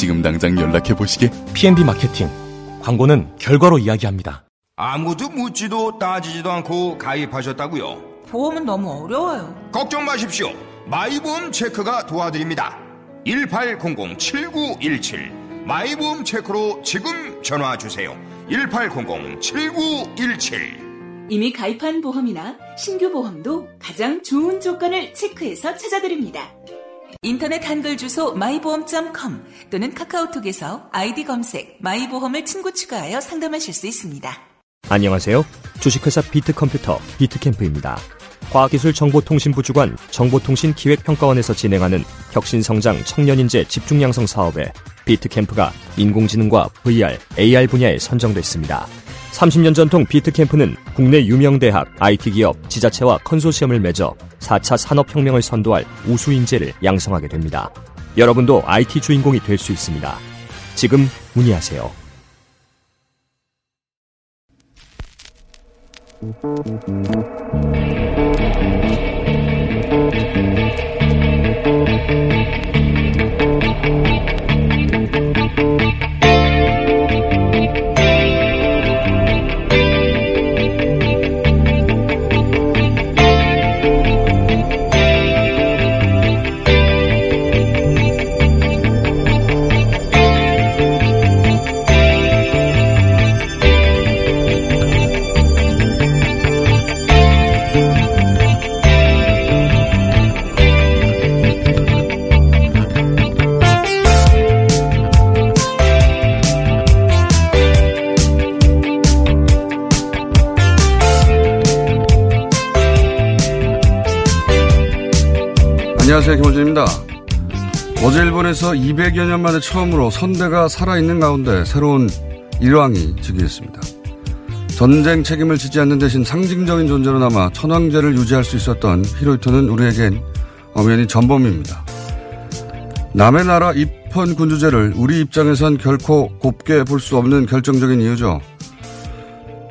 지금 당장 연락해 보시게. PNB 마케팅. 광고는 결과로 이야기합니다. 아무도 묻지도 따지지도 않고 가입하셨다고요? 보험은 너무 어려워요. 걱정 마십시오. 마이보험 체크가 도와드립니다. 1800-7917 마이보험 체크로 지금 전화 주세요. 1800-7917 이미 가입한 보험이나 신규 보험도 가장 좋은 조건을 체크해서 찾아드립니다. 인터넷 한글 주소 마이보험.com 또는 카카오톡에서 아이디 검색 마이보험을 친구 추가하여 상담하실 수 있습니다. 안녕하세요. 주식회사 비트컴퓨터 비트캠프입니다. 과학기술정보통신부 주관 정보통신기획평가원에서 진행하는 혁신성장 청년인재 집중양성 사업에 비트캠프가 인공지능과 VR, AR 분야에 선정됐습니다. 30년 전통 비트캠프는 국내 유명 대학, IT 기업, 지자체와 컨소시엄을 맺어 4차 산업혁명을 선도할 우수 인재를 양성하게 됩니다. 여러분도 IT 주인공이 될 수 있습니다. 지금 문의하세요. 100여 년 만에 처음으로 선대가 살아있는 가운데 새로운 일왕이 즉위했습니다. 전쟁 책임을 지지 않는 대신 상징적인 존재로 남아 천황제를 유지할 수 있었던 히로이토는 우리에겐 엄연히 전범입니다. 남의 나라 입헌 군주제를 우리 입장에선 결코 곱게 볼 수 없는 결정적인 이유죠.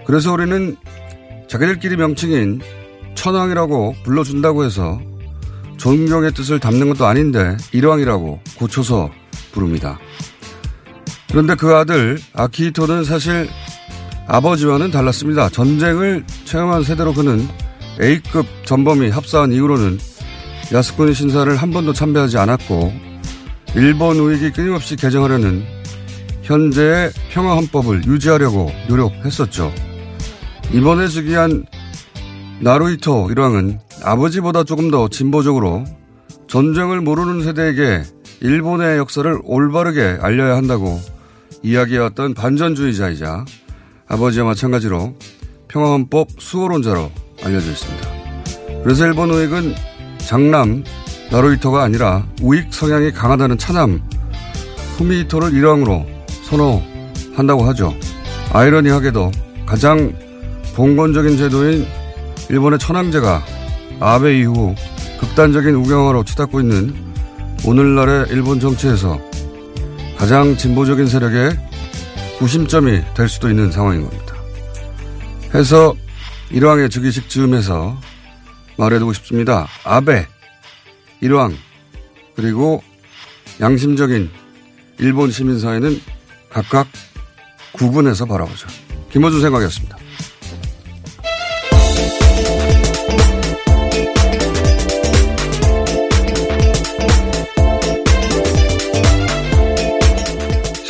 그래서 우리는 자기들끼리 명칭인 천황이라고 불러준다고 해서 존경의 뜻을 담는 것도 아닌데 일왕이라고 고쳐서 부릅니다. 그런데 그 아들 아키히토는 사실 아버지와는 달랐습니다. 전쟁을 체험한 세대로 그는 A급 전범이 합사한 이후로는 야스쿠니 신사를 한 번도 참배하지 않았고 일본 우익이 끊임없이 개정하려는 현재의 평화헌법을 유지하려고 노력했었죠. 이번에 즉위한 나루히토 일왕은 아버지보다 조금 더 진보적으로 전쟁을 모르는 세대에게 일본의 역사를 올바르게 알려야 한다고 이야기해왔던 반전주의자이자 아버지와 마찬가지로 평화헌법 수호론자로 알려져 있습니다. 그래서 일본 우익은 장남 나루히토가 아니라 우익 성향이 강하다는 차남 후미히토를 일왕으로 선호한다고 하죠. 아이러니하게도 가장 봉건적인 제도인 일본의 천황제가 아베 이후 극단적인 우경화로 치닫고 있는 오늘날의 일본 정치에서 가장 진보적인 세력의 구심점이 될 수도 있는 상황인 겁니다. 해서 일왕의 즉위식 즈음에서 말해두고 싶습니다. 아베, 일왕, 그리고 양심적인 일본 시민사회는 각각 구분해서 바라보자. 김호준 생각이었습니다.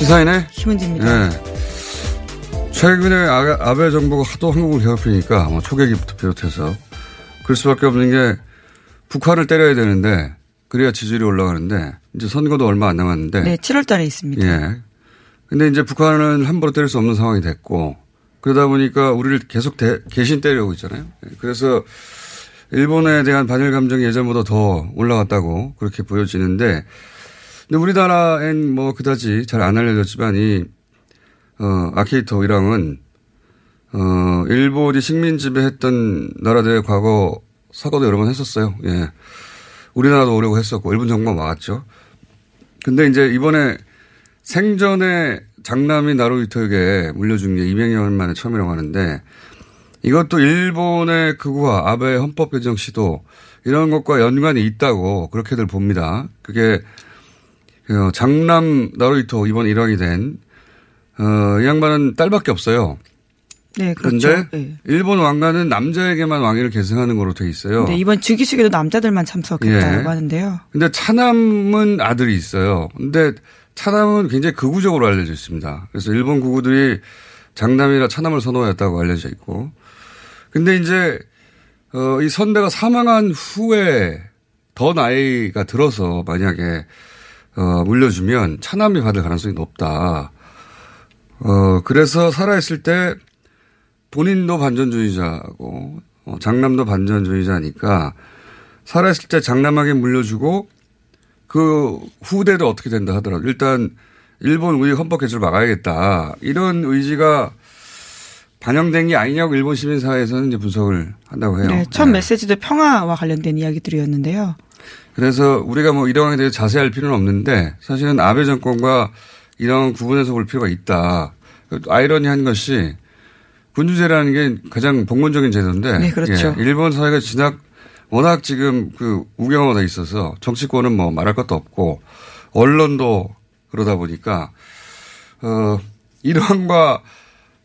시사인의 김은지입니다. 네. 최근에 아, 아베 정부가 하도 한국을 괴롭히니까 뭐 초계기부터 비롯해서 그럴 수밖에 없는 게 북한을 때려야 되는데 그래야 지지율이 올라가는데 이제 선거도 얼마 안 남았는데 네, 7월 달에 있습니다. 예. 근데 이제 북한은 함부로 때릴 수 없는 상황이 됐고 그러다 보니까 우리를 계속 대, 개신 때려오고 있잖아요. 예. 그래서 일본에 대한 반일 감정이 예전보다 더 올라갔다고 그렇게 보여지는데 근데 우리나라엔 뭐 그다지 잘 안 알려졌지만 이, 어, 아케이토 이랑은 어, 일본이 식민 지배했던 나라들의 과거 사과도 여러 번 했었어요. 예. 우리나라도 오려고 했었고, 일본 정부가 막았죠. 근데 이제 이번에 생전에 장남이 나루히토에게 물려준 게 200년 만에 처음이라고 하는데 이것도 일본의 극우화, 아베 헌법 개정 시도 이런 것과 연관이 있다고 그렇게들 봅니다. 그게 그 장남 나루히토 이번 일왕이 된, 어, 이 양반은 딸밖에 없어요. 네, 그렇죠. 그런데 네. 일본 왕가는 남자에게만 왕위를 계승하는 거로 돼 있어요. 네, 이번 즉위식에도 남자들만 참석했다고 예. 하는데요. 근데 차남은 아들이 있어요. 근데 차남은 굉장히 극우적으로 알려져 있습니다. 그래서 일본 극우들이 장남이라 차남을 선호했다고 알려져 있고. 근데 이제 어, 이 선대가 사망한 후에 더 나이가 들어서 만약에 어, 물려주면 차남이 받을 가능성이 높다. 어, 그래서 살아있을 때 본인도 반전주의자고 어, 장남도 반전주의자니까 살아있을 때 장남에게 물려주고 그 후대도 어떻게 된다 하더라도 일단 일본 우리 헌법 개정을 막아야겠다 이런 의지가 반영된 게 아니냐고 일본 시민사회에서는 이제 분석을 한다고 해요. 네, 첫 네. 메시지도 평화와 관련된 이야기들이었는데요. 그래서 우리가 뭐 이러한에 대해 자세히 할 필요는 없는데 사실은 아베 정권과 이런 구분해서 볼 필요가 있다. 아이러니한 것이 군주제라는 게 가장 복문적인 제도인데 네, 그렇죠. 예, 일본 사회가 진학 워낙 지금 그 우경화돼 있어서 정치권은 뭐 말할 것도 없고 언론도 그러다 보니까 어 이란과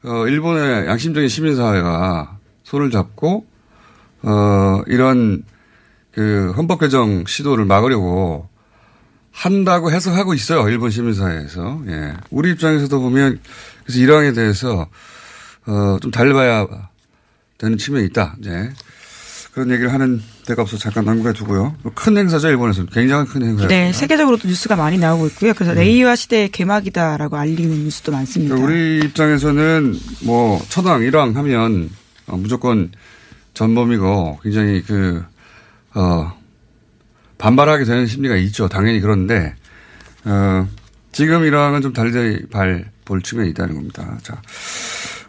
어 일본의 양심적인 시민 사회가 손을 잡고 어 이런 그 헌법 개정 시도를 막으려고 한다고 해석하고 있어요. 일본 시민사회에서. 예. 우리 입장에서도 보면 그래서 이란에 대해서 어, 좀 달려봐야 되는 측면이 있다. 이제 그런 얘기를 하는 데가 없어서 잠깐 남겨해 두고요. 큰 행사죠, 일본에서. 굉장히 큰 행사예요. 네, 세계적으로도 뉴스가 많이 나오고 있고요. 그래서 음. 레이와 시대의 개막이다라고 알리는 뉴스도 많습니다. 그러니까 우리 입장에서는 뭐 천황, 일왕 하면 어, 무조건 전범이고 굉장히 그, 어, 반발하게 되는 심리가 있죠. 당연히 그런데, 어, 지금 일왕은 좀 달리 발 볼 측면이 있다는 겁니다. 자,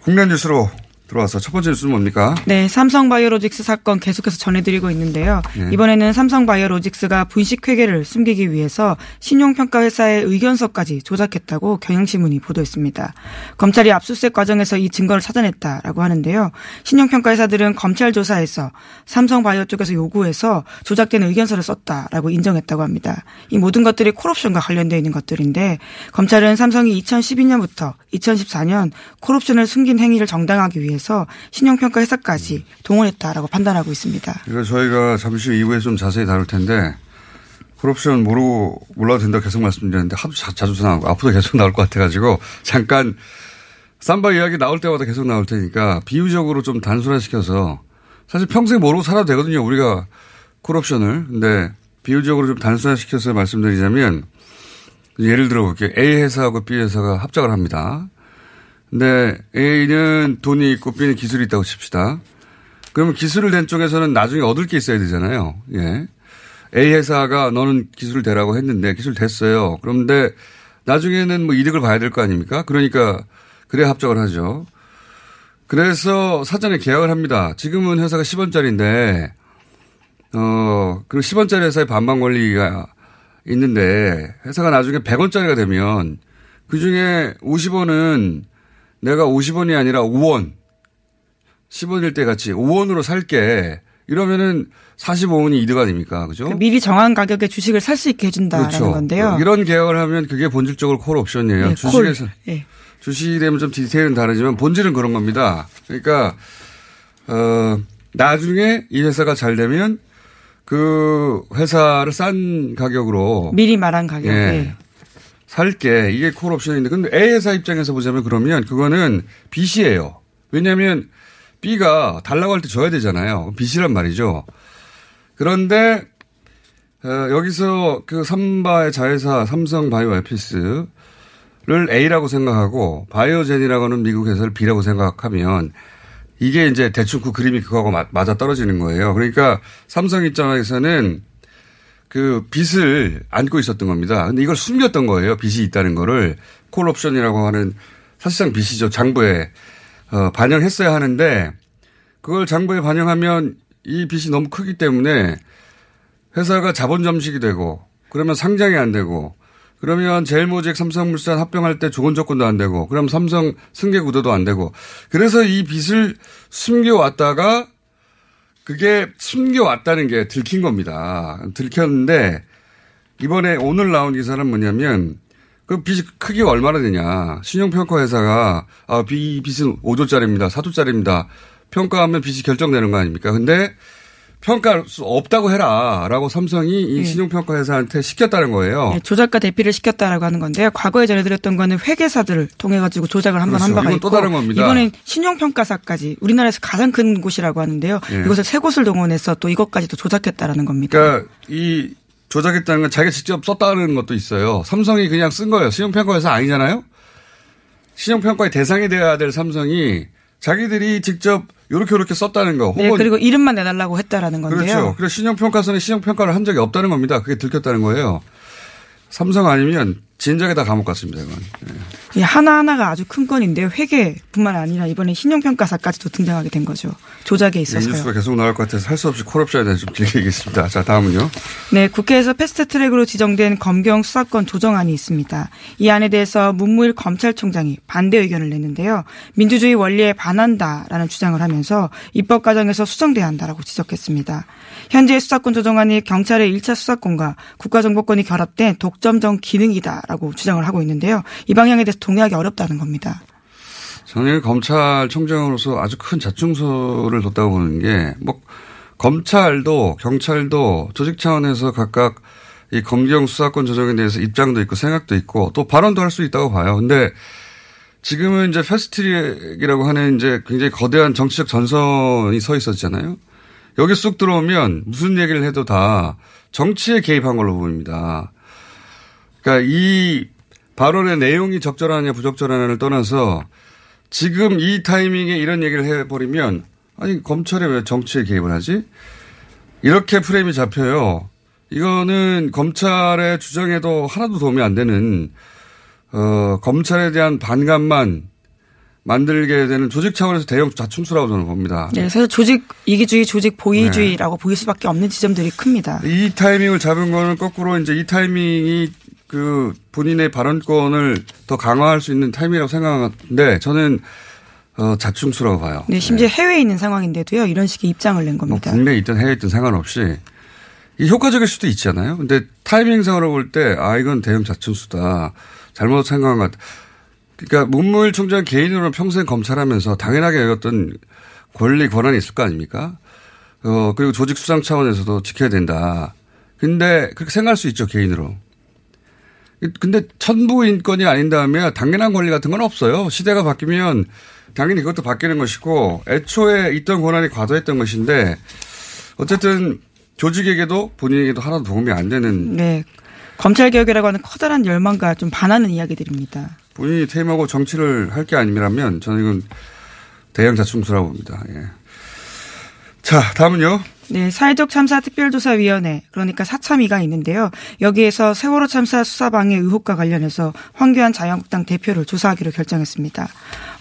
국내 뉴스로 들어와서 첫 번째 뉴스는 뭡니까? 네, 삼성바이오로직스 사건 계속해서 전해드리고 있는데요. 네. 이번에는 삼성바이오로직스가 분식회계를 숨기기 위해서 신용평가회사의 의견서까지 조작했다고 경향신문이 보도했습니다. 검찰이 압수수색 과정에서 이 증거를 찾아냈다라고 하는데요. 신용평가회사들은 검찰 조사에서 삼성바이오 쪽에서 요구해서 조작된 의견서를 썼다라고 인정했다고 합니다. 이 모든 것들이 콜옵션과 관련되어 있는 것들인데 검찰은 삼성이 2012년부터 2014년 콜옵션을 숨긴 행위를 정당하기 위해 서 신용평가 회사까지 동원했다라고 판단하고 있습니다. 이거 저희가 잠시 후 이후에 좀 자세히 다룰 텐데 콜옵션 모르고 몰라도 된다 고 계속 말씀드렸는데 하도 자, 자주 나오고 앞으로 계속 나올 것 같아가지고 잠깐 쌈바 이야기 나올 때마다 계속 나올 테니까 비유적으로 좀 단순화시켜서 사실 평생 모르고 살아도 되거든요 우리가 콜옵션을 근데 비유적으로 좀 단순화시켜서 말씀드리자면 예를 들어 볼게요 A 회사하고 B 회사가 합작을 합니다. 근데 A는 돈이 있고 B는 기술이 있다고 칩시다. 그러면 기술을 낸 쪽에서는 나중에 얻을 게 있어야 되잖아요. 예. A 회사가 너는 기술을 대라고 했는데 기술 됐어요. 그런데 나중에는 뭐 이득을 봐야 될 거 아닙니까? 그러니까 그래야 합작을 하죠. 그래서 사전에 계약을 합니다. 지금은 회사가 10원짜리인데, 어, 그 10원짜리 회사의 반반 권리가 있는데, 회사가 나중에 100원짜리가 되면, 그 중에 50원은 내가 50원이 아니라 5원, 10원일 때 같이 5원으로 살게, 이러면은 45원이 이득 아닙니까? 그죠? 미리 정한 가격에 주식을 살 수 있게 해준다라는 그렇죠. 건데요. 이런 계약을 하면 그게 본질적으로 콜 옵션이에요. 네, 주식에서. 콜. 예. 주식이 되면 좀 디테일은 다르지만 본질은 그런 겁니다. 그러니까, 어, 나중에 이 회사가 잘 되면 그 회사를 싼 가격으로 미리 말한 가격에 예. 살게 이게 콜 옵션인데 근데 A 회사 입장에서 보자면 그러면 그거는 빚이에요. 왜냐하면 B가 달라고 할 때 줘야 되잖아요. 빚이란 말이죠. 그런데 어, 여기서 그 삼바의 자회사 삼성 바이오 에피스를 A라고 생각하고 바이오젠이라고 하는 미국 회사를 B라고 생각하면 이게 이제 대충 그 그림이 그거하고 맞- 맞아 떨어지는 거예요. 그러니까 삼성 입장에서는 그 빚을 안고 있었던 겁니다. 근데 이걸 숨겼던 거예요. 빚이 있다는 거를 콜옵션이라고 하는 사실상 빚이죠. 장부에 어, 반영했어야 하는데 그걸 장부에 반영하면 이 빚이 너무 크기 때문에 회사가 자본 점식이 되고 그러면 상장이 안 되고 그러면 제일모직 삼성물산 합병할 때 좋은 조건도 안 되고 그럼 삼성 승계 구도도 안 되고 그래서 이 빚을 숨겨왔다가 그게 숨겨왔다는 게 들킨 겁니다. 들켰는데 이번에 오늘 나온 기사는 뭐냐면 그 빚이 크기가 얼마나 되냐. 신용평가 회사가 아, 이 빚은 5조짜리입니다. 4조짜리입니다. 평가하면 빚이 결정되는 거 아닙니까? 근데 평가할 수 없다고 해라라고 삼성이 이 네. 신용평가 회사한테 시켰다는 거예요. 네, 조작가 대피를 시켰다라고 하는 건데요. 과거에 전해드렸던 거는 회계사들을 통해 가지고 조작을 한번 그렇죠. 한 바가 있고 또 다른 겁니다. 이번엔 신용평가사까지 우리나라에서 가장 큰 곳이라고 하는데요. 네. 이것을 세 곳을 동원해서 또 이것까지도 조작했다라는 겁니다. 그러니까 이 조작했다는 건 자기가 직접 썼다는 것도 있어요. 삼성이 그냥 쓴 거예요. 신용평가 회사 아니잖아요. 신용평가의 대상이 되어야 될 삼성이 자기들이 직접 요렇게 요렇게 썼다는 거. 네, 그리고 이름만 내달라고 했다라는 건데요. 그렇죠. 그래서 신용평가서는 신용평가를 한 적이 없다는 겁니다. 그게 들켰다는 거예요. 삼성 아니면 진작에 다 감옥 갔습니다. 이건. 네. 하나하나가 아주 큰 건인데요. 회계뿐만 아니라 이번에 신용평가사까지도 등장하게 된 거죠. 조작에 있어서요. 뉴스가 계속 나올 것 같아서 할 수 없이 콜옵션에 대해서 좀 길게 얘기했습니다. 자, 다음은요. 네, 국회에서 패스트트랙으로 지정된 검경 수사권 조정안이 있습니다. 이 안에 대해서 문무일 검찰총장이 반대 의견을 냈는데요. 민주주의 원리에 반한다라는 주장을 하면서 입법 과정에서 수정돼야 한다라고 지적했습니다. 현재 수사권 조정안이 경찰의 1차 수사권과 국가정보권이 결합된 독점적 기능이다라고 주장을 하고 있는데요. 이 방향에 대해서 동의하기 어렵다는 겁니다. 저는 검찰총장으로서 아주 큰 자충수를 뒀다고 보는 게, 뭐, 검찰도 경찰도 조직 차원에서 각각 이 검경 수사권 조정에 대해서 입장도 있고 생각도 있고 또 발언도 할 수 있다고 봐요. 근데 지금은 이제 패스트트랙이라고 하는 이제 굉장히 거대한 정치적 전선이 서 있었잖아요. 여기 쑥 들어오면 무슨 얘기를 해도 다 정치에 개입한 걸로 보입니다. 그러니까 이 발언의 내용이 적절하냐 부적절하냐를 떠나서 지금 이 타이밍에 이런 얘기를 해버리면 아니 검찰에 왜 정치에 개입을 하지? 이렇게 프레임이 잡혀요. 이거는 검찰의 주장에도 하나도 도움이 안 되는 어, 검찰에 대한 반감만 만들게 되는 조직 차원에서 대형 자충수라고 저는 봅니다. 네, 사실 조직 이기주의, 조직 보위주의라고 네. 보일 수밖에 없는 지점들이 큽니다. 이 타이밍을 잡은 거는 거꾸로 이제 이 타이밍이 그 본인의 발언권을 더 강화할 수 있는 타이밍이라고 생각하는데 저는 어, 자충수라고 봐요. 네, 심지어 네. 해외에 있는 상황인데도요, 이런 식의 입장을 낸 겁니다. 뭐 국내에 있든 해외에 있든 상관없이 이 효과적일 수도 있잖아요. 근데 타이밍상으로 볼 때, 아, 이건 대형 자충수다. 잘못 생각한 것 같다. 그러니까 문무일 총장 개인으로 평생 검찰하면서 당연하게 어떤 권리 권한이 있을 거 아닙니까? 어 그리고 조직 수상 차원에서도 지켜야 된다. 근데 그렇게 생각할 수 있죠 개인으로. 근데 천부 인권이 아닌 다음에 당연한 권리 같은 건 없어요. 시대가 바뀌면 당연히 그것도 바뀌는 것이고 애초에 있던 권한이 과도했던 것인데 어쨌든 조직에게도 본인에게도 하나도 도움이 안 되는. 네. 검찰 개혁이라고 하는 커다란 열망과 좀 반하는 이야기들입니다. 본인이 퇴임하고 정치를 할 게 아니라면 저는 이건 대형 자충수라고 봅니다. 예. 자, 다음은요. 네, 사회적 참사 특별조사위원회 그러니까 사참위가 있는데요. 여기에서 세월호 참사 수사방해 의혹과 관련해서 황교안 자유한국당 대표를 조사하기로 결정했습니다.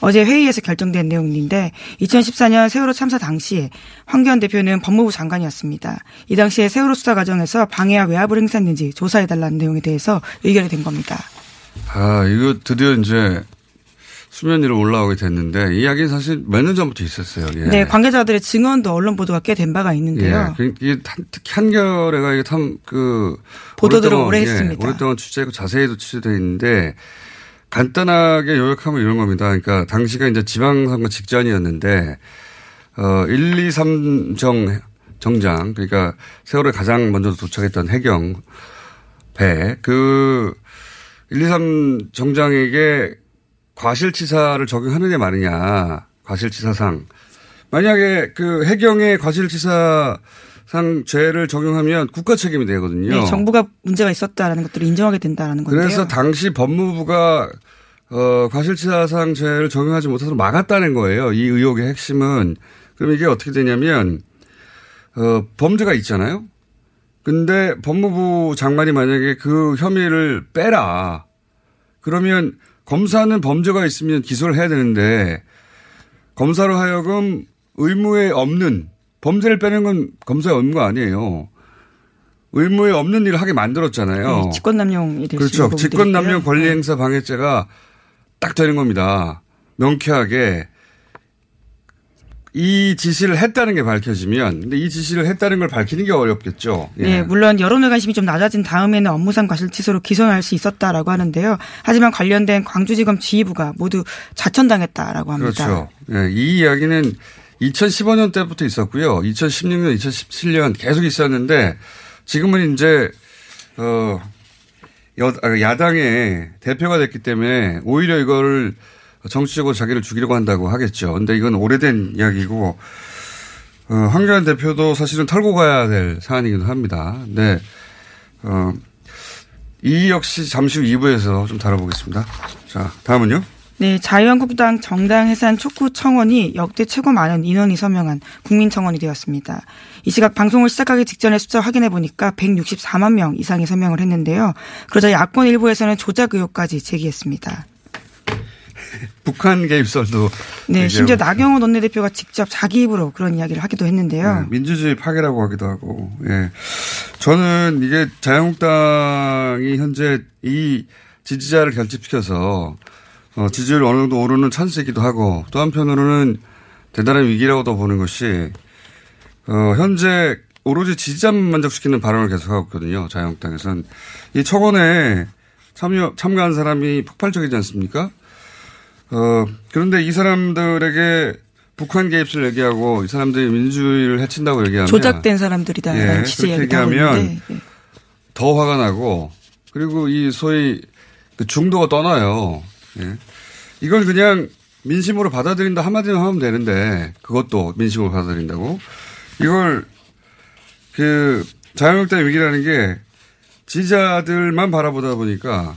어제 회의에서 결정된 내용인데 2014년 세월호 참사 당시에 황교안 대표는 법무부 장관이었습니다. 이 당시에 세월호 수사 과정에서 방해와 외압을 행사했는지 조사해달라는 내용에 대해서 의결이 된 겁니다. 아, 이거 드디어 이제 수면 위로 올라오게 됐는데 이야기는 사실 몇 년 전부터 있었어요. 예. 네, 관계자들의 증언도 언론 보도가 꽤 된 바가 있는데요. 예, 이게 특히 한겨레가 이게 탐그 보도들을 오래 했습니다. 오랫동안 취재하고 자세히도 취재되어 있는데 간단하게 요약하면 이런 겁니다. 그러니까 당시가 이제 지방선거 직전이었는데 어 1, 2, 3정 정장 그러니까 세월에 가장 먼저 도착했던 해경 배 그 1, 2, 3 정장에게 과실치사를 적용하느냐 마느냐. 과실치사상. 만약에 그 해경의 과실치사상 죄를 적용하면 국가 책임이 되거든요. 네, 정부가 문제가 있었다라는 것들을 인정하게 된다라는 건데요. 그래서 당시 법무부가 어, 과실치사상 죄를 적용하지 못해서 막았다는 거예요. 이 의혹의 핵심은. 그럼 이게 어떻게 되냐면 어, 범죄가 있잖아요. 근데 법무부 장관이 만약에 그 혐의를 빼라. 그러면 검사는 범죄가 있으면 기소를 해야 되는데 검사로 하여금 의무에 없는 범죄를 빼는 건 검사의 업무가 아니에요. 의무에 없는 일을 하게 만들었잖아요. 네, 직권남용이 될수 그렇죠. 직권남용. 권리행사 방해죄가 딱 되는 겁니다. 명쾌하게 이 지시를 했다는 게 밝혀지면 근데 이 지시를 했다는 걸 밝히는 게 어렵겠죠. 예. 네, 물론 여론의 관심이 좀 낮아진 다음에는 업무상 과실치소로 기소할 수 있었다라고 하는데요. 하지만 관련된 광주지검 지휘부가 모두 자천당했다라고 합니다. 그렇죠. 예, 이 이야기는 2015년 때부터 있었고요. 2016년, 2017년 계속 있었는데 지금은 이제 어 여, 아, 야당의 대표가 됐기 때문에 오히려 이거를 정치적으로 자기를 죽이려고 한다고 하겠죠. 근데 이건 오래된 이야기고 어, 황교안 대표도 사실은 털고 가야 될 사안이기도 합니다. 네. 어, 이 역시 잠시 후 2부에서 좀 다뤄보겠습니다. 자, 다음은요. 네, 자유한국당 정당 해산 촉구 청원이 역대 최고 많은 인원이 서명한 국민 청원이 되었습니다. 이 시각 방송을 시작하기 직전에 숫자 확인해 보니까 164만 명 이상이 서명을 했는데요. 그러자 야권 일부에서는 조작 의혹까지 제기했습니다. 북한 개입설도 네, 심지어 나경원 원내대표가 직접 자기 입으로 그런 이야기를 하기도 했는데요. 네, 민주주의 파괴라고 하기도 하고, 예. 저는 이게 자유한국당이 현재 이 지지자를 결집시켜서 어, 지지율이 어느 정도 오르는 찬스이기도 하고 또 한편으로는 대단한 위기라고도 보는 것이 어, 현재 오로지 지지자만 만족시키는 발언을 계속하고 있거든요. 자유한국당에서는. 이 청원에 참여, 참가한 사람이 폭발적이지 않습니까? 어, 그런데 이 사람들에게 북한 개입을 얘기하고 이 사람들이 민주주의를 해친다고 얘기하면 조작된 사람들이다라는 예, 취지의 얘기하면 예. 더 화가 나고 그리고 이 소위 그 중도가 떠나요. 예. 이걸 그냥 민심으로 받아들인다 한마디로 하면 되는데 그것도 민심으로 받아들인다고 이걸 그 자유한국당의 위기라는 게 지지자들만 바라보다 보니까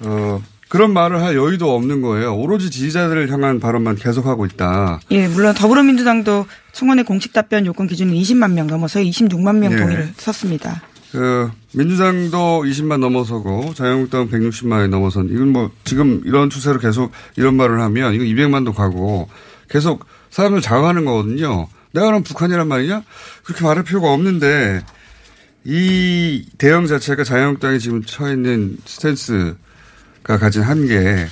어 그런 말을 할 여유도 없는 거예요. 오로지 지지자들을 향한 발언만 계속하고 있다. 예, 물론 더불어민주당도 청원의 공식 답변 요건 기준은 20만 명 넘어서 26만 명 예. 동의를 썼습니다. 그 민주당도 20만 넘어서고 자유한국당 160만이 넘어선 이건 뭐 지금 이런 추세로 계속 이런 말을 하면 이거 200만도 가고 계속 사람을 자극하는 거거든요. 내가 그럼 북한이란 말이냐? 그렇게 말할 필요가 없는데 이 대응 자체가 자유한국당이 지금 처해 있는 스탠스 가 가진 한계를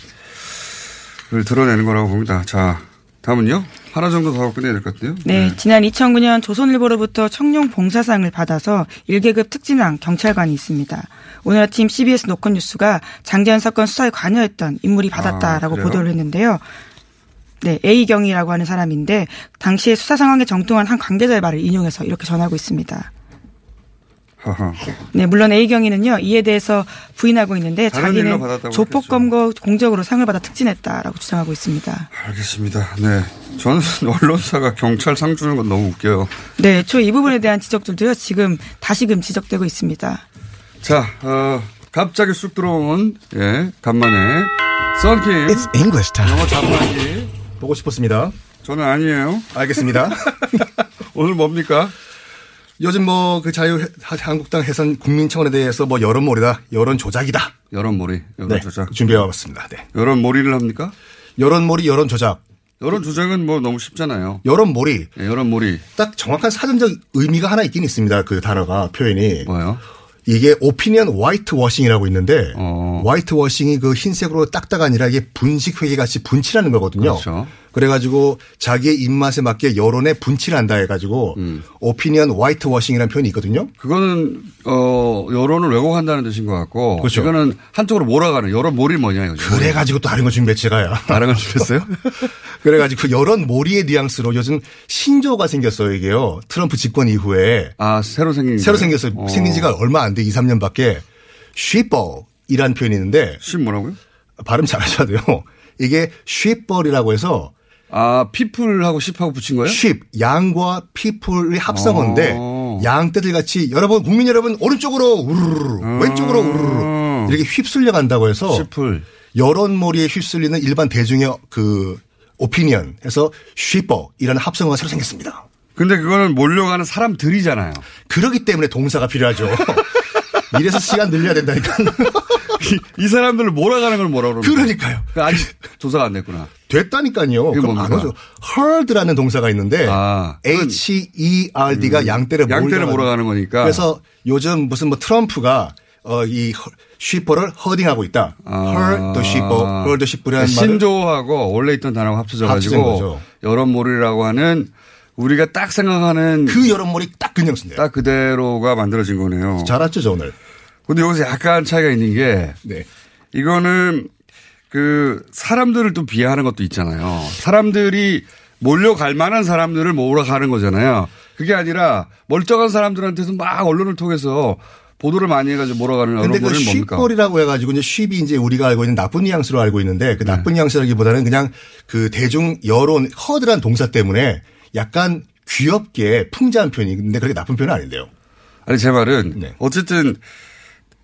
드러내는 거라고 봅니다. 자, 다음은요. 하나 정도 더 하고 끝내야 될 것 같아요. 네, 지난 2009년 조선일보로부터 청룡 봉사상을 받아서 1계급 특진왕 경찰관이 있습니다. 오늘 아침 CBS 노컷뉴스가 장재현 사건 수사에 관여했던 인물이 받았다라고 아? 보도를 했는데요. 네, A경이라고 하는 사람인데 당시에 수사 상황에 정통한 한 관계자의 말을 인용해서 이렇게 전하고 있습니다. 네, 물론 A경이는요, 이에 대해서 부인하고 있는데 자기는 받았다고 조폭 검거 공적으로 상을 받아 특진했다라고 주장하고 있습니다. 알겠습니다. 네. 저는 언론사가 경찰 상 주는 건 너무 웃겨요. 네, 저 이 부분에 대한 지적들도요, 지금 다시금 지적되고 있습니다. 자, 어, 갑자기 쑥 들어온, 예, 간만에, 썬킴. It's English time. 영어 자판기. 보고 싶었습니다. 저는 아니에요. 알겠습니다. 오늘 뭡니까? 요즘 뭐 그 자유 한국당 해산 국민청원에 대해서 뭐 여론몰이다, 여론 조작이다. 여론몰이, 여론 네, 조작. 준비해왔습니다. 네. 여론몰이를 합니까? 여론몰이, 여론 조작. 여론 조작은 뭐 너무 쉽잖아요. 여론몰이 예, 여론몰이. 딱 정확한 사전적 의미가 하나 있긴 있습니다. 그 단어가 표현이. 뭐요? 이게 opinion whitewashing이라고 있는데 어. whitewashing이 그 흰색으로 딱딱 아니라 이게 분식 회계 같이 분칠하는 거거든요. 그렇죠. 그래가지고 자기의 입맛에 맞게 여론에 분칠한다 해가지고 음. opinion whitewashing이라는 표현이 있거든요. 그거는, 어, 여론을 왜곡한다는 뜻인 것 같고. 그렇죠. 이거는 한쪽으로 몰아가는, 여론 몰이 뭐냐, 이거죠. 그래가지고 또 다른 거 준비했 제가요. 다른 걸 준비했어요? 그래가지고 그 여론 몰이의 뉘앙스로 요즘 신조어가 생겼어요 이게요. 트럼프 집권 이후에 아, 새로 생긴. 새로? 생겼어요. 어. 생긴 지가 얼마 안 돼, 2, 3년밖에. 쉬버이라는 표현이 있는데 시 뭐라고요? 발음 잘하셔야 돼요. 이게 쉬버이라고 해서 아, 피플하고 십하고 붙인 거예요? 쉽 양과 피플의 합성어인데 어. 양떼들 같이 여러분 국민 여러분 오른쪽으로 우르르 왼쪽으로 우르르 이렇게 휩쓸려 간다고 해서 시플. 여론몰이에 휩쓸리는 일반 대중의 그 오피니언 해서 쉬버이라는 합성어가 새로 생겼습니다. 근데 그거는 몰려가는 사람들이잖아요. 그러기 때문에 동사가 필요하죠. 이래서 시간 늘려야 된다니까. 이, 이 사람들을 몰아가는 걸 뭐라 그러는 그러니까요. 아직 조사가 안 됐구나. 됐다니까요. 그럼 안 뭡니까? 하죠. herd라는 동사가 있는데 아, 그건- H-E-R-D가 음, 양떼를 양떼를 몰아가는- 거니까. 그래서 요즘 무슨 뭐 트럼프가 어, 이 허- 쉬퍼를 허딩하고 있다. the sheeple, herd the sheep이라는 말을 신조하고 원래 있던 단어가 합쳐진 합쳐져가지고 거죠. 여론몰이라고 하는 우리가 딱 생각하는 그 여론몰이 딱 그냥 쓴대요. 딱 그대로가 만들어진 거네요. 잘 왔죠, 저 오늘. 근데 여기서 약간 차이가 있는 게 네. 이거는 그 사람들을 또 비하하는 것도 있잖아요. 사람들이 몰려갈 만한 사람들을 몰아가는 거잖아요. 그게 아니라 멀쩡한 사람들한테서 막 언론을 통해서 보도를 많이 해가지고 몰아가는 근데 그 언론은 뭡니까? 쉬볼이라고 해가지고 이제 쉽이 이제 우리가 알고 있는 나쁜 뉘앙스로 알고 있는데 네. 그 나쁜 뉘앙스라기보다는 그냥 그 대중 여론 허드란 동사 때문에 약간 귀엽게 풍자한 표현인데 그렇게 나쁜 표현은 아닌데요. 아니 제 말은 네. 어쨌든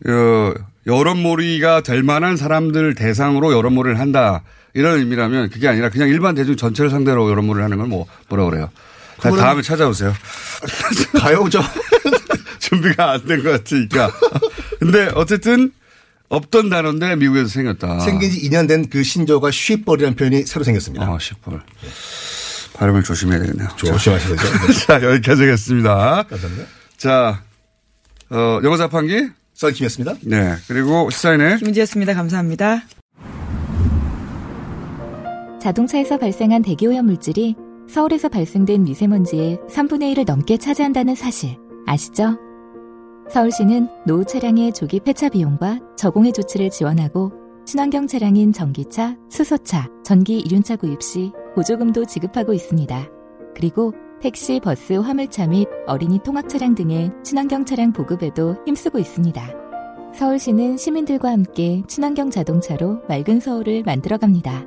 어, 여론몰이가 될 만한 사람들 대상으로 여론몰이를 한다 이런 의미라면 그게 아니라 그냥 일반 대중 전체를 상대로 여론몰이를 하는 건뭐 뭐라 그래요? 다- 다음에 찾아오세요. 가요죠. 준비가 안 된 것 같으니까. 근데 어쨌든 없던 단어인데 미국에서 생겼다. 생긴 지 2년 된 그 신조가 쉬볼이라는 표현이 새로 생겼습니다. 아, 10번. 발음을 조심해야 되겠네요. 조심하셔야 되죠. 자, 여기까지 하겠습니다. 감사합니다. 자, 어, 영어 자판기? 썰킴이었습니다. 네. 그리고 시사인의 김은지였습니다. 감사합니다. 자동차에서 발생한 대기오염 물질이 서울에서 발생된 미세먼지의 3분의 1을 넘게 차지한다는 사실 아시죠? 서울시는 노후 차량의 조기 폐차 비용과 저공해 조치를 지원하고 친환경 차량인 전기차, 수소차, 전기 이륜차 구입 시 보조금도 지급하고 있습니다. 그리고 택시, 버스, 화물차 및 어린이 통학 차량 등의 친환경 차량 보급에도 힘쓰고 있습니다. 서울시는 시민들과 함께 친환경 자동차로 맑은 서울을 만들어 갑니다.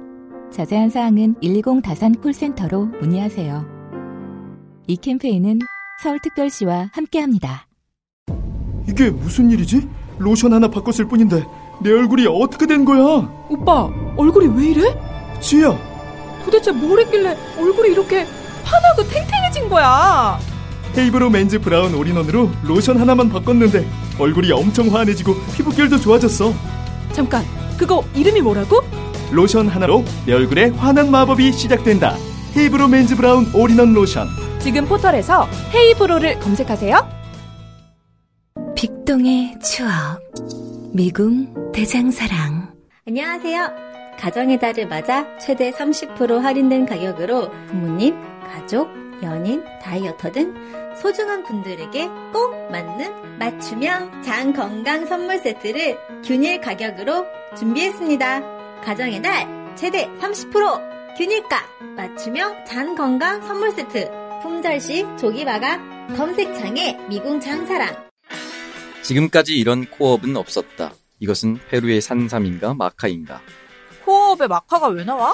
자세한 사항은 120 다산 콜센터로 문의하세요. 이 캠페인은 서울특별시와 함께합니다. 이게 무슨 일이지? 로션 하나 바꿨을 뿐인데 내 얼굴이 어떻게 된 거야? 오빠, 얼굴이 왜 이래? 지야, 도대체 뭘 했길래 얼굴이 이렇게 환하고 탱탱해진 거야? 헤이브로 맨즈 브라운 올인원으로 로션 하나만 바꿨는데 얼굴이 엄청 환해지고 피부결도 좋아졌어. 잠깐, 그거 이름이 뭐라고? 로션 하나로 내 얼굴에 환한 마법이 시작된다. 헤이브로 맨즈 브라운 올인원 로션. 지금 포털에서 헤이브로를 검색하세요. 빅동의 추억 미궁 대장사랑 안녕하세요. 가정의 달을 맞아 최대 30% 할인된 가격으로 부모님, 가족, 연인, 다이어터 등 소중한 분들에게 꼭 맞는 맞춤형 장 건강 선물 세트를 균일 가격으로 준비했습니다. 가정의 달 최대 30% 균일가 맞춤형 장 건강 선물 세트 품절시 조기 마감 검색창에 미궁 장사랑 지금까지 이런 코업은 없었다. 이것은 페루의 산삼인가 마카인가. 코어업에 마카가 왜 나와?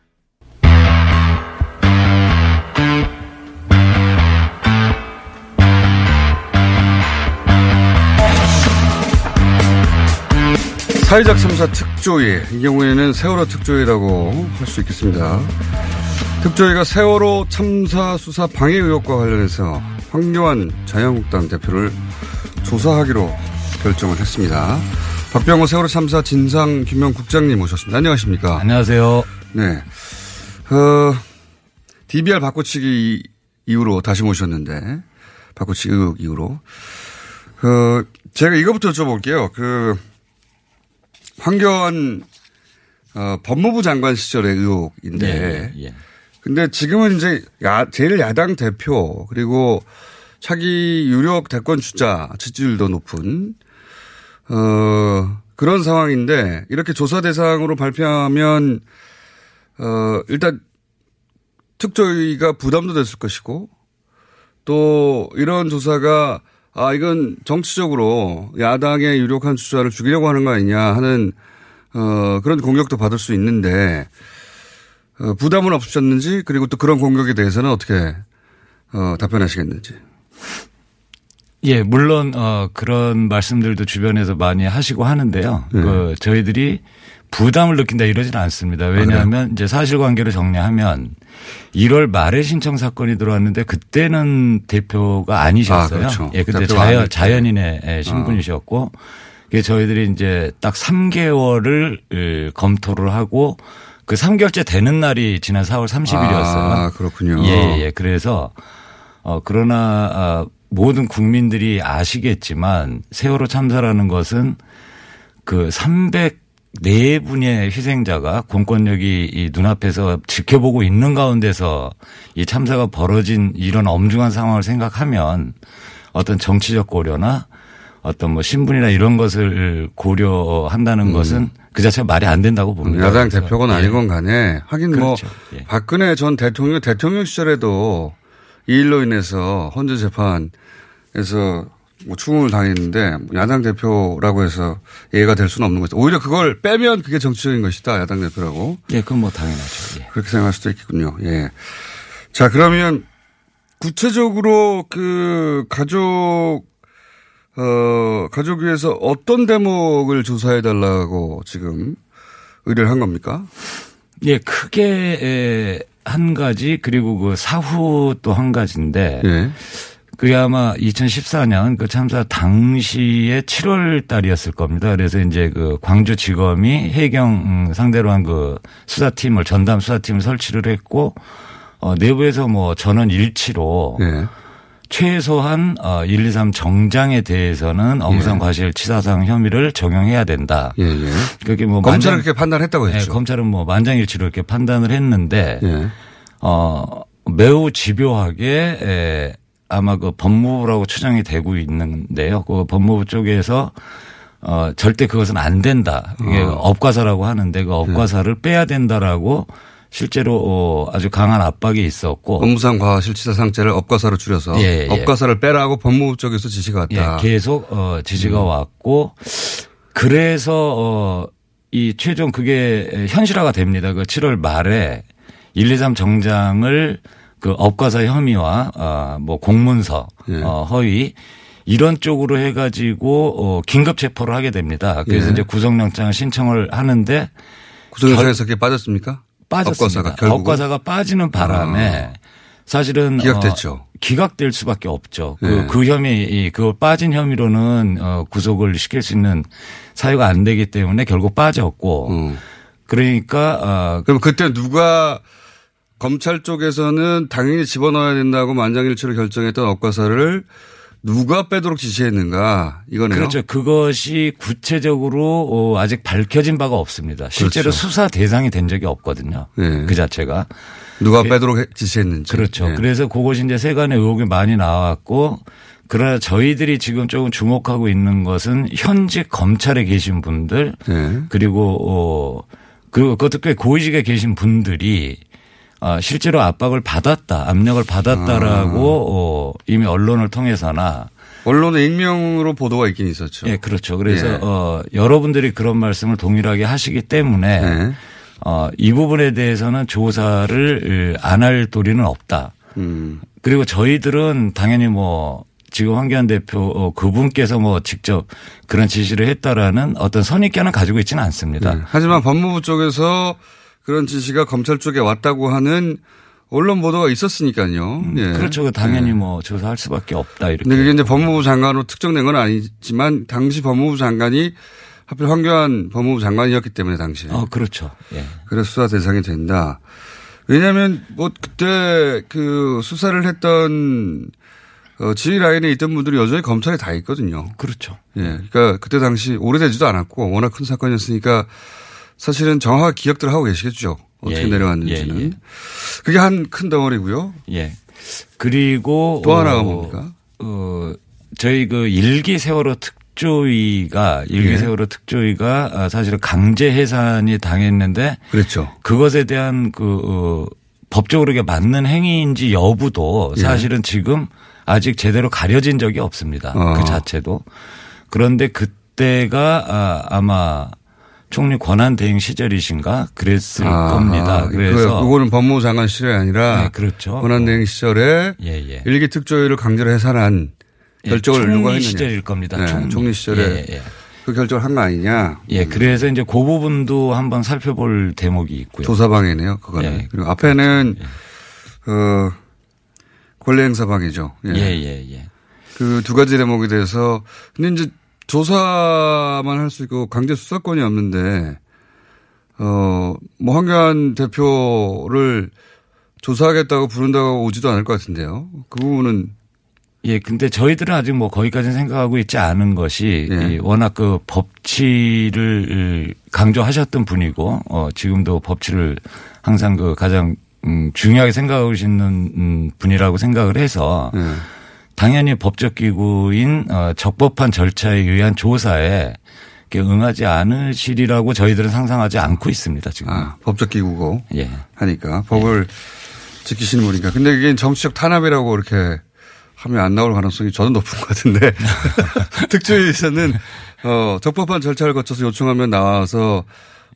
사회적 참사 특조위. 이 경우에는 세월호 특조위라고 할 수 있겠습니다. 특조위가 세월호 참사 수사 방해 의혹과 관련해서 황교안 자유한국당 대표를 조사하기로 결정을 했습니다. 박병호 세월호 참사 진상 규명 국장님 모셨습니다. 안녕하십니까? 안녕하세요. 네. 어, DBR 바꿔치기 이후로 다시 모셨는데, 바꿔치기 의혹 이후로. 그, 제가 이거부터 여쭤볼게요. 그, 황교안, 어, 법무부 장관 시절의 의혹인데. 예, 예, 예. 근데 지금은 이제 야, 제일 야당 대표, 그리고 차기 유력 대권 주자, 지지율도 높은, 어, 그런 상황인데, 이렇게 조사 대상으로 발표하면, 어, 일단, 특조위가 부담도 됐을 것이고, 또, 이런 조사가, 아, 이건 정치적으로 야당의 유력한 주자를 죽이려고 하는 거 아니냐 하는, 어, 그런 공격도 받을 수 있는데 어, 부담은 없으셨는지 그리고 또 그런 공격에 대해서는 어떻게 어, 답변하시겠는지. 예, 물론 어 그런 말씀들도 주변에서 많이 하시고 하는데요. 네. 그 저희들이 부담을 느낀다 이러지는 않습니다. 왜냐하면 이제 사실관계를 정리하면 1월 말에 신청 사건이 들어왔는데 그때는 대표가 아니셨어요. 아, 그렇죠. 예, 그때 자연. 자연인의 예, 신분이셨고 그게 저희들이 이제 딱 3개월을 을, 검토를 하고 그 3개월째 되는 날이 지난 4월 30일이었어요. 아, 그렇군요. 예, 예. 그래서 어 그러나 아, 모든 국민들이 아시겠지만 세월호 참사라는 것은 그 304분의 희생자가 공권력이 이 눈앞에서 지켜보고 있는 가운데서 이 참사가 벌어진 이런 엄중한 상황을 생각하면 어떤 정치적 고려나 어떤 뭐 신분이나 이런 것을 고려한다는 것은 그 자체가 말이 안 된다고 봅니다. 음. 야당 대표건 예. 아니건 간에 하긴 그렇죠. 뭐 예. 박근혜 전 대통령 대통령 시절에도 이 일로 인해서 헌재 재판에서 뭐 추궁을 당했는데 야당 대표라고 해서 예가 될 수는 없는 거죠. 오히려 그걸 빼면 그게 정치적인 것이다. 야당 대표라고. 예, 그건 뭐 당연하죠. 예. 그렇게 생각할 수도 있겠군요. 예. 자, 그러면 구체적으로 그 가족 어 가족 위에서 어떤 대목을 조사해 달라고 지금 의뢰를 한 겁니까? 예, 크게 에, 한 가지 그리고 그 사후 또 한 가지인데 예. 그게 아마 2014년 그 참사 당시에 7월 달이었을 겁니다. 그래서 이제 그 광주지검이 해경 음, 상대로 한 그 수사팀을 전담 수사팀을 설치를 했고 어 내부에서 뭐 전원 일치로 예. 최소한 어 1, 2, 3 정장에 대해서는 엄상 과실 치사상 혐의를 적용해야 된다. 예, 예. 그게 뭐 검찰은 만장- 그렇게 판단했다고 네, 했죠. 검찰은 뭐 만장일치로 이렇게 판단을 했는데 예. 어 매우 집요하게 에, 아마 그 법무부라고 추정이 되고 있는데요. 그 법무부 쪽에서 어 절대 그것은 안 된다. 이게 어. 업과사라고 하는데 그 업과사를 빼야 된다라고 실제로 어 아주 강한 압박이 있었고 업무상 과실치사상죄를 업과사로 줄여서 예, 예. 업과사를 빼라고 법무부 쪽에서 지시가 왔다. 예, 계속 어 지지가 음. 왔고 그래서 어이 최종 그게 현실화가 됩니다. 그 7월 말에 1, 2, 3 정장을 그 업과사 혐의와 어뭐 공문서 예. 어 허위 이런 쪽으로 해가지고 어 긴급 체포를 하게 됩니다. 그래서 예. 이제 구속영장을 신청을 하는데 구속영장에서 그게 빠졌습니까? 빠졌습니다. 업과사가? 업과사가 빠지는 바람에 사실은 기각됐죠. 어, 기각될 수밖에 없죠. 그, 네. 그 혐의, 이, 그 빠진 혐의로는 어, 구속을 시킬 수 있는 사유가 안 되기 때문에 결국 빠졌고 그러니까 어, 그럼 그때 누가 검찰 쪽에서는 당연히 집어넣어야 된다고 만장일치로 결정했던 업과사를 누가 빼도록 지시했는가 이거네요. 그렇죠. 그것이 구체적으로 어, 아직 밝혀진 바가 없습니다. 실제로 그렇죠. 수사 대상이 된 적이 없거든요. 네. 그 자체가. 누가 예. 빼도록 해- 지시했는지. 그렇죠. 예. 그래서 그것이 이제 세간의 의혹이 많이 나왔고 그러나 저희들이 지금 조금 주목하고 있는 것은 현직 검찰에 계신 분들 예. 그리고 어, 그 그것도 꽤 고위직에 계신 분들이 아, 실제로 압박을 받았다, 압력을 받았다라고 어, 이미 언론을 통해서나 언론의 익명으로 보도가 있긴 있었죠. 예, 그렇죠. 그래서 예. 어, 여러분들이 그런 말씀을 동일하게 하시기 때문에 네. 어, 이 부분에 대해서는 조사를 안 할 도리는 없다. 음. 그리고 저희들은 당연히 뭐 지금 황교안 대표 어, 그분께서 뭐 직접 그런 지시를 했다라는 어떤 선입견은 가지고 있지는 않습니다. 네. 하지만 법무부 쪽에서 그런 지시가 검찰 쪽에 왔다고 하는 언론 보도가 있었으니까요. 예. 그렇죠. 당연히 예. 뭐 조사할 수밖에 없다 이렇게. 근데 그게 이제 법무부 장관으로 특정된 건 아니지만 당시 법무부 장관이 하필 황교안 법무부 장관이었기 때문에 당시에. 어, 그렇죠. 예. 그래서 수사 대상이 된다. 왜냐하면 뭐 그때 그 수사를 했던 어, 지휘 라인에 있던 분들이 여전히 검찰에 다 있거든요. 그렇죠. 예. 그러니까 그때 당시 오래되지도 않았고 워낙 큰 사건이었으니까 사실은 정확하게 기억들 하고 계시겠죠. 어떻게 예, 내려왔는지는. 예, 예. 그게 한 큰 덩어리고요. 예. 그리고 또 하나가 어, 뭡니까? 어, 저희 그 일기 세월호 특조위가 일기 예. 세월호 특조위가 아, 사실은 강제 해산이 당했는데 그렇죠. 그것에 대한 그 어, 법적으로 이게 맞는 행위인지 여부도 예. 사실은 지금 아직 제대로 가려진 적이 없습니다. 어. 그 자체도. 그런데 그때가 아, 아마 총리 권한 대행 시절이신가 그랬을 아, 겁니다. 그래서 그, 그거는 법무부 장관 시절이 아니라 네, 그렇죠. 권한 대행 시절에 예, 예. 일기 특조위를 강제로 해산한 예, 결정을 총리 누가 했느냐. 시절일 겁니다. 네, 총리. 총리 시절에 예, 예. 그 결정을 한 거 아니냐. 예, 그래서 이제 그 부분도 한번 살펴볼 대목이 있고요. 조사방이네요. 그거는. 예. 그리고 앞에는 어 권리행사방이죠. 예, 예, 예. 그 두 가지 대목에 대해서 근데 이제 조사만 할 수 있고 강제 수사권이 없는데 어 뭐 황교안 대표를 조사하겠다고 부른다고 오지도 않을 것 같은데요. 그 부분은 예, 근데 저희들은 아직 뭐 거기까지 생각하고 있지 않은 것이 예. 이 워낙 그 법치를 강조하셨던 분이고 어 지금도 법치를 항상 그 가장 음 중요하게 생각하고 계시는 음 분이라고 생각을 해서 예. 당연히 법적 기구인 어 적법한 절차에 의한 조사에 응하지 않으시리라고 저희들은 상상하지 않고 있습니다 지금. 아, 법적 기구고 예. 하니까 법을 지키시는 분이니까. 근데 이게 정치적 탄압이라고 이렇게 하면 안 나올 가능성이 저는 높은 것 같은데 특조위에서는 어, 적법한 절차를 거쳐서 요청하면 나와서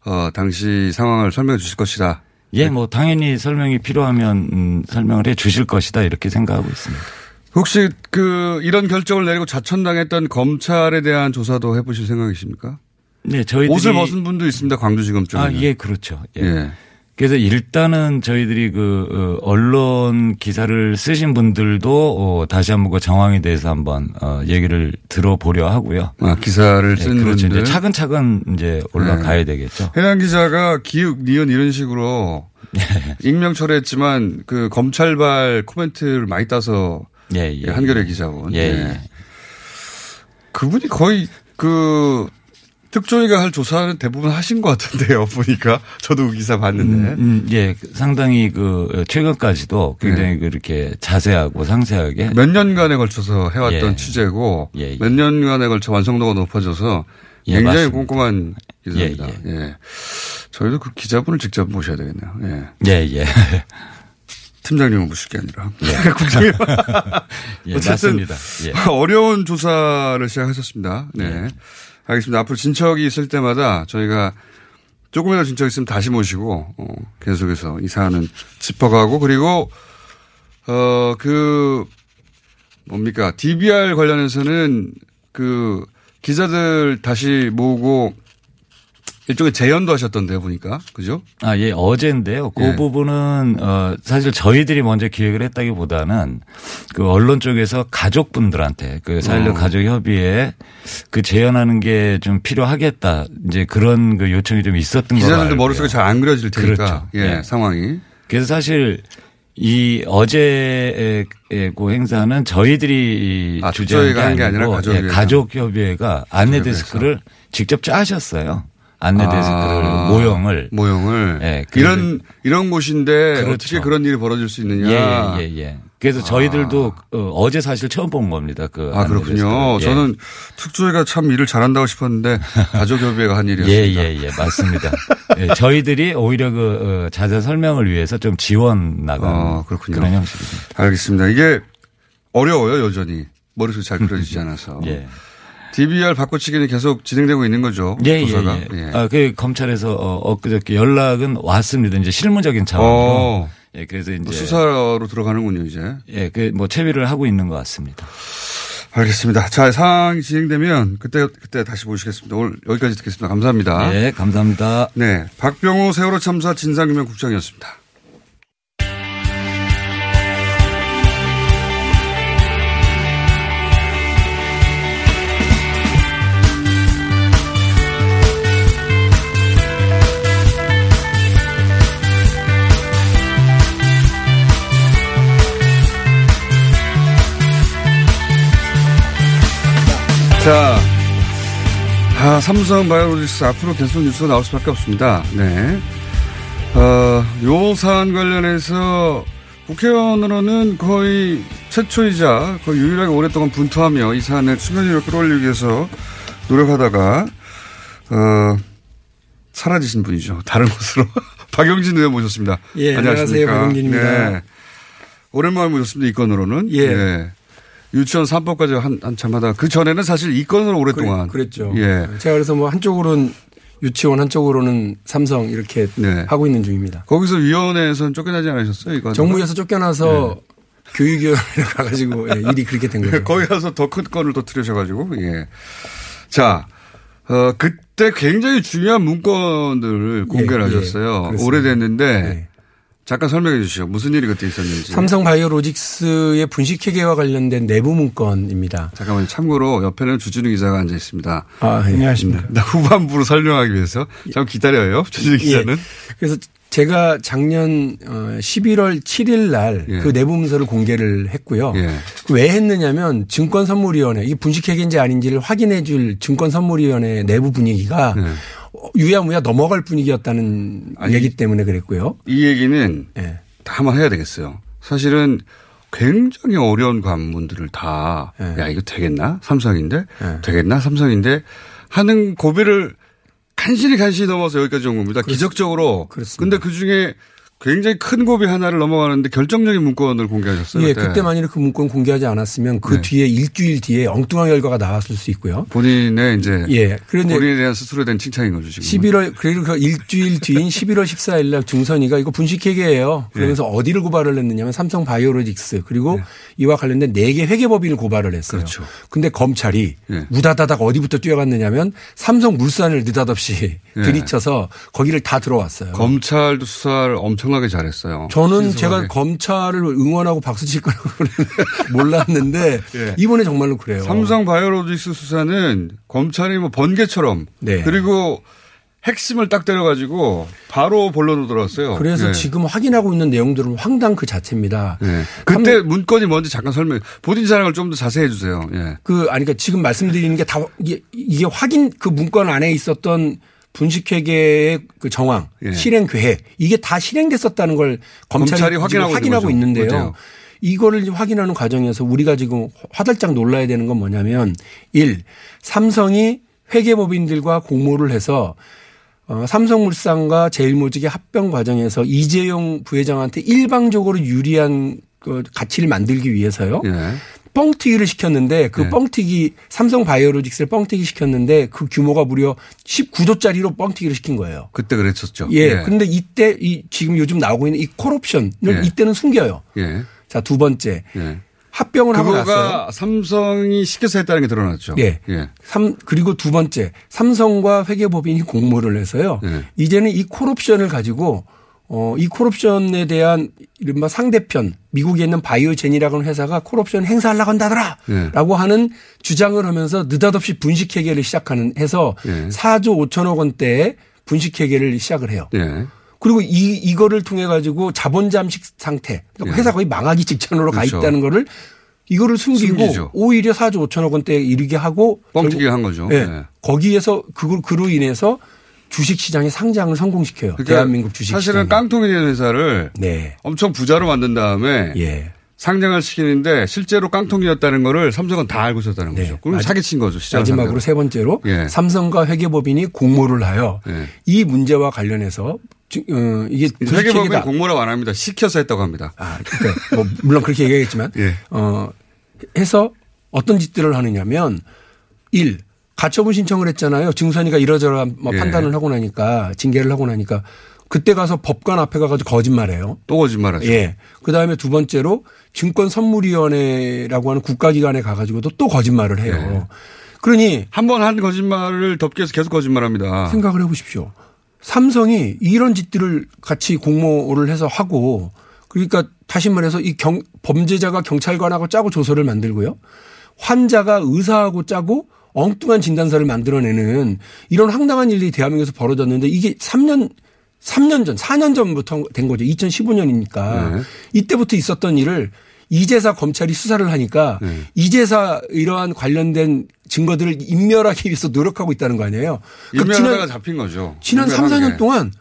어, 당시 상황을 설명해 주실 것이다. 예, 뭐 당연히 설명이 필요하면 음, 설명을 해 주실 것이다 이렇게 생각하고 있습니다. 혹시 그 이런 결정을 내리고 자천당했던 검찰에 대한 조사도 해보실 생각이십니까? 네, 저희들이 옷을 벗은 분도 있습니다. 광주지검 쪽에. 아, 예, 그렇죠. 예. 예. 그래서 일단은 저희들이 그 어, 언론 기사를 쓰신 분들도 어, 다시 한번 그 정황에 대해서 한번 어, 얘기를 들어보려 하고요. 아, 기사를 예, 쓴 그렇죠. 분들. 이제 차근차근 이제 올라가야 되겠죠. 해당 기자가 기육, 니은 이런 식으로 예. 익명 철회했지만 그 검찰발 코멘트를 많이 따서 예, 예. 한겨레 기자분. 예, 예. 그분이 거의 그 특조위가 할 조사는 대부분 하신 것 같은데요. 보니까 저도 그 기사 봤는데. 음, 음, 예, 상당히 그 최근까지도 굉장히 그렇게 자세하고 상세하게 몇 년간에 걸쳐서 해왔던 예. 취재고 예, 예. 몇 년간에 걸쳐 완성도가 높아져서 예, 굉장히 맞습니다. 꼼꼼한 기사입니다. 예, 저희도 그 기자분을 직접 모셔야 되겠네요. 예. 예, 예. 팀장님을 모실 게 아니라. 예. 국장님. 예, 어쨌든 맞습니다. 예. 어려운 조사를 시작하셨습니다. 네. 알겠습니다. 앞으로 진척이 있을 때마다 저희가 조금이라도 진척 있으면 다시 모시고 어, 계속해서 이 사안은 짚어가고 그리고 어 그 뭡니까 DBR 관련해서는 그 기자들 다시 모으고 일종의 재연도 하셨던데 보니까 그죠? 아, 예, 어제인데요. 그 예. 부분은, 어, 사실 저희들이 먼저 기획을 했다기보다는 그 언론 쪽에서 가족분들한테 그 사일러 어. 가족 협의회 그 재연하는 게 좀 필요하겠다. 이제 그런 그 요청이 좀 있었던 거로 기자들도. 머릿속에 잘 안 그려질 테니까 그렇죠. 예, 예. 상황이 그래서 사실 이 어제의 그 행사는 저희들이 아, 주재한 게 아니고 아니라 가족협의회가. 예, 가족협의회가 안내 데스크를 직접 짜셨어요. 안내 데스크를 아, 모형을 모형을 예, 이런 이런 곳인데 그렇죠. 어떻게 그런 일이 벌어질 수 있느냐? 예, 예, 예. 그래서 저희들도 어, 제 사실 처음 본 겁니다. 그 아 그렇군요. 예. 저는 특조위가 참 일을 잘한다고 싶었는데 가족협의회가 한 예, 일이었습니다. 예, 예, 맞습니다. 예, 저희들이 오히려 그 어, 자세 설명을 위해서 좀 지원 나간 아, 그렇군요. 그런 형식입니다. 알겠습니다. 이게 어려워요 여전히 머릿속에 잘 그려지지 않아서. 예. DBR 바꿔치기는 계속 진행되고 있는 거죠. 예, 예, 조사가. 예. 아, 그 검찰에서 어, 엊그저께 연락은 왔습니다. 이제 실무적인 차원으로. 어. 예, 그래서 이제 수사로 들어가는군요 이제. 예, 그 뭐 채비를 하고 있는 것 같습니다. 알겠습니다. 자 상황이 진행되면 그때 그때 다시 모시겠습니다. 오늘 여기까지 듣겠습니다. 감사합니다. 예, 감사합니다. 네, 박병호 세월호 참사 진상규명 국장이었습니다. 아, 삼성 바이오로직스 앞으로 계속 뉴스가 나올 수밖에 없습니다. 네. 어, 요 사안 관련해서 국회의원으로는 거의 최초이자 거의 유일하게 오랫동안 분투하며 이 사안을 수면 위로 끌어올리기 위해서 노력하다가, 어, 사라지신 분이죠. 다른 곳으로. 박영진 의원 모셨습니다. 예, 안녕하십니까. 안녕하세요. 박영진입니다. 네. 오랜만에 모셨습니다. 이 건으로는. 예. 네. 유치원 3법까지 한, 한참 하다가 그 전에는 사실 이 건으로 오랫동안. 그랬죠. 예. 제가 그래서 뭐 한쪽으로는 유치원 한쪽으로는 삼성 이렇게 네. 하고 있는 중입니다. 거기서 위원회에서는 쫓겨나지 않으셨어요? 이거 정부에서 쫓겨나서 교육위원회에 가가지고 예, 일이 그렇게 된 거죠. 거기 가서 더 큰 건을 더 들으셔가지고, 예. 자, 어, 그때 굉장히 중요한 문건들을 공개를 예, 하셨어요. 그렇습니다. 오래됐는데, 잠깐 설명해 주시죠. 무슨 일이 그때 있었는지. 삼성 바이오로직스의 분식 회계와 관련된 내부 문건입니다. 잠깐만요. 참고로 옆에는 주진우 기자가 앉아 있습니다. 아, 예. 안녕하십니까. 나 후반부로 설명하기 위해서. 잠깐 기다려요. 주진우 기자는. 예. 그래서 제가 작년 어, 11월 7일 날그 내부 문서를 공개를 했고요. 예. 왜 했느냐면 증권선물위원회 이게 분식회계인지 아닌지를 확인해 줄 증권선물위원회 내부 분위기가 네. 어, 유야무야 넘어갈 분위기였다는 얘기 때문에 그랬고요. 이 얘기는 예. 다 한번 해야 되겠어요. 사실은 굉장히 어려운 관문들을 다, 예. 야, 이거 되겠나? 삼성인데? 되겠나? 삼성인데? 하는 고비를 간신히 간신히 넘어서 여기까지 온 겁니다. 기적적으로. 근데 그 중에 굉장히 큰 고비 하나를 넘어가는데 결정적인 문건을 공개하셨어요. 예, 그때. 그때 만일 그 문건 공개하지 않았으면 그 네. 뒤에 일주일 뒤에 엉뚱한 결과가 나왔을 수 있고요. 본인의 이제. 예. 그런데 본인에 대한 스스로에 대한 칭찬인 거죠, 지금. 11월 그리고 그 일주일 뒤인 11월 14일 날 중선이가 이거 분식회계예요. 그러면서 예. 어디를 고발을 했느냐면 삼성 바이오로직스 그리고 이와 관련된 4개 회계법인을 고발을 했어요. 그렇죠. 근데 검찰이 예. 우다다닥 어디부터 뛰어갔느냐면 삼성 물산을 느닷없이 예. 들이쳐서 거기를 다 들어왔어요. 검찰도 수사를 엄청 나게 잘했어요. 저는 신속하게. 제가 검찰을 응원하고 박수 칠 거라고 몰랐는데 예. 이번에 정말로 그래요. 삼성 바이오로직스 수사는 검찰이 뭐 번개처럼 네. 그리고 핵심을 딱 때려가지고 바로 본론으로 들어왔어요. 그래서 예. 지금 확인하고 있는 내용들은 황당 그 자체입니다. 예. 그때 문건이 뭔지 잠깐 설명. 본인 자랑을 좀 더 자세히 해주세요. 예. 그 아니 그러니까 지금 말씀드리는 게 다 이게, 이게 확인 그 문건 안에 있었던 분식회계의 그 정황, 예. 실행 계획 이게 다 실행됐었다는 걸 검찰이, 검찰이 확인하고 있는 확인하고. 있는데요. 맞아요. 이거를 확인하는 과정에서 우리가 지금 화들짝 놀라야 되는 건 뭐냐면 일 삼성이 회계법인들과 공모를 해서 어, 삼성물산과 제일모직의 합병 과정에서 이재용 부회장한테 일방적으로 유리한 그 가치를 만들기 위해서요. 예. 뻥튀기를 시켰는데 그 네. 뻥튀기 삼성 바이오로직스를 뻥튀기 시켰는데 그 규모가 무려 19조짜리로 뻥튀기를 시킨 거예요. 그때 그랬었죠. 예. 근데 이때 이 지금 요즘 나오고 있는 이 콜옵션을 예. 이때는 숨겨요. 예. 자, 두 번째. 예. 합병을 하고 났어요. 삼성이 시켜서 했다는 게 드러났죠. 예. 예. 삼 그리고 두 번째 삼성과 회계법인이 공모를 해서요. 예. 이제는 이 콜옵션을 가지고 어, 이 콜옵션에 대한 이른바 상대편 미국에 있는 바이오젠이라고 하는 회사가 콜옵션 행사하려고 한다더라 예. 라고 하는 주장을 하면서 느닷없이 분식회계를 시작하는 해서 예. 4조 5천억 원대의 분식회계를 시작을 해요. 예. 그리고 이, 이거를 통해 가지고 자본 잠식 상태. 그러니까 예. 회사 거의 망하기 직전으로 그렇죠. 가 있다는 거를 이거를 숨기고 숨기죠. 오히려 4조 5천억 원대에 이르게 하고 뻥튀기 한 거죠. 예. 예. 거기에서 그걸 그로 인해서 주식 시장의 상장을 성공시켜요. 그러니까 대한민국 주식 사실은. 깡통이 된 회사를 네. 엄청 부자로 만든 다음에 예. 상장을 시키는데 실제로 깡통이었다는 거를 삼성은 다 알고 있었다는 거죠. 그럼 마지- 사기친 거죠. 시장 마지막으로 세 번째로 예. 삼성과 회계법인이 공모를 하여 예. 이 문제와 관련해서 주- 어, 이게 회계법인. 공모라고 안 합니다. 시켜서 했다고 합니다. 아, 그러니까 뭐 물론 그렇게 얘기하겠지만 예. 어 해서 어떤 짓들을 하느냐면 일 가처분 신청을 했잖아요. 증선이가 이러저러 뭐 예. 판단을 하고 나니까 징계를 하고 나니까 그때 가서 법관 앞에 가가지고 거짓말해요. 또 거짓말하죠. 예. 그 다음에 두 번째로 증권선물위원회라고 하는 국가기관에 가가지고도 또 거짓말을 해요. 그러니 한번한 거짓말을 덮기 위해서 계속 거짓말합니다. 생각을 해보십시오. 삼성이 이런 짓들을 같이 공모를 해서 하고 그러니까 다시 말해서 이 경, 범죄자가 경찰관하고 짜고 조서를 만들고요. 환자가 의사하고 짜고 엉뚱한 진단서를 만들어내는 이런 황당한 일이 대한민국에서 벌어졌는데 이게 3년 3년 전, 4년 전부터 된 거죠. 2015년이니까. 네. 이때부터 있었던 일을 이제사 검찰이 수사를 하니까 네. 이제사 이러한 관련된 증거들을 인멸하기 위해서 노력하고 있다는 거 아니에요. 그러니까 인멸하다가 잡힌 거죠. 지난 3, 인멸한 4년 게. 동안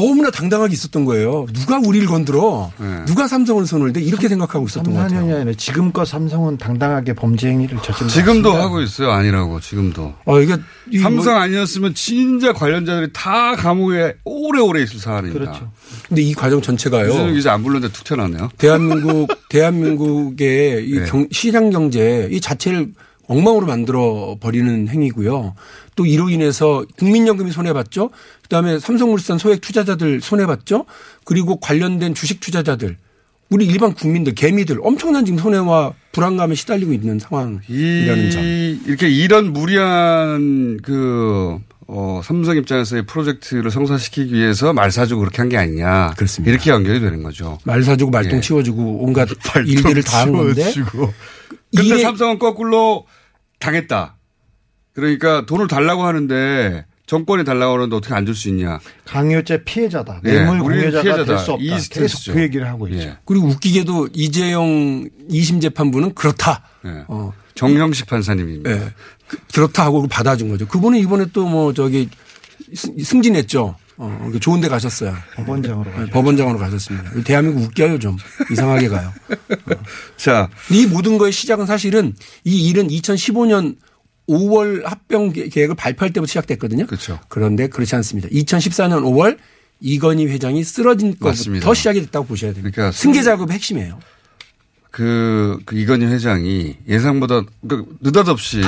너무나 당당하게 있었던 거예요. 누가 우리를 건들어? 네. 누가 삼성을 손을 대? 이렇게 생각하고 있었던 것 3, 같아요. 4년이 아니라 지금껏 삼성은 당당하게 범죄 행위를 저지른 지금도 하고 있어요. 아니라고 지금도. 어, 이게 이 삼성 뭐- 아니었으면 진짜 관련자들이 다 감옥에 오래오래 있을 사안입니다. 그렇죠. 근데 이 과정 전체가요. 기자 안 불렀는데 툭 튀어나왔네요. 대한민국 대한민국의 이 네. 경, 시장 경제 이 자체를 엉망으로 만들어 버리는 행위고요. 또 이로 인해서 국민연금이 손해봤죠. 그다음에 삼성물산 소액 투자자들 손해 봤죠. 그리고 관련된 주식 투자자들 우리 일반 국민들 개미들 엄청난 지금 손해와 불안감에 시달리고 있는 상황이라는 점. 이, 이렇게 이런 무리한 그 어, 삼성 입장에서의 프로젝트를 성사시키기 위해서 말 사주고 그렇게 한 게 아니냐. 그렇습니다. 이렇게 연결이 되는 거죠. 말 사주고 말똥 예. 치워주고 온갖 일들을 다 한 건데. 근데 삼성은 거꾸로 당했다. 그러니까 돈을 달라고 하는데 정권이 달라고 하는데 어떻게 안 줄 수 있냐. 강요죄 피해자다. 예, 뇌물 우리는 공여자가 피해자다. 될수 없다. 이 계속. 그 얘기를 하고 있죠. 예. 그리고 웃기게도 이재용 2심 재판부는 그렇다. 예. 어. 정형식 판사님입니다. 예. 그- 그렇다 하고 받아준 거죠. 그분은 이번에 또 뭐 저기 승- 승진했죠. 어, 그 좋은 데 가셨어요. 법원장으로 네, 법원장으로 가셨습니다. 대한민국 웃겨요, 좀. 이상하게 가요. 자. 이 모든 거의 시작은 사실은 이 일은 2015년 5월 합병 계- 계획을 발표할 때부터 시작됐거든요. 그렇죠. 그런데 그렇지 않습니다. 2014년 5월 이건희 회장이 쓰러진 맞습니다. 것부터 시작이 됐다고 보셔야 됩니다. 그러니까 승계 작업의 핵심이에요. 그, 그 이건희 회장이 예상보다 그 느닷없이.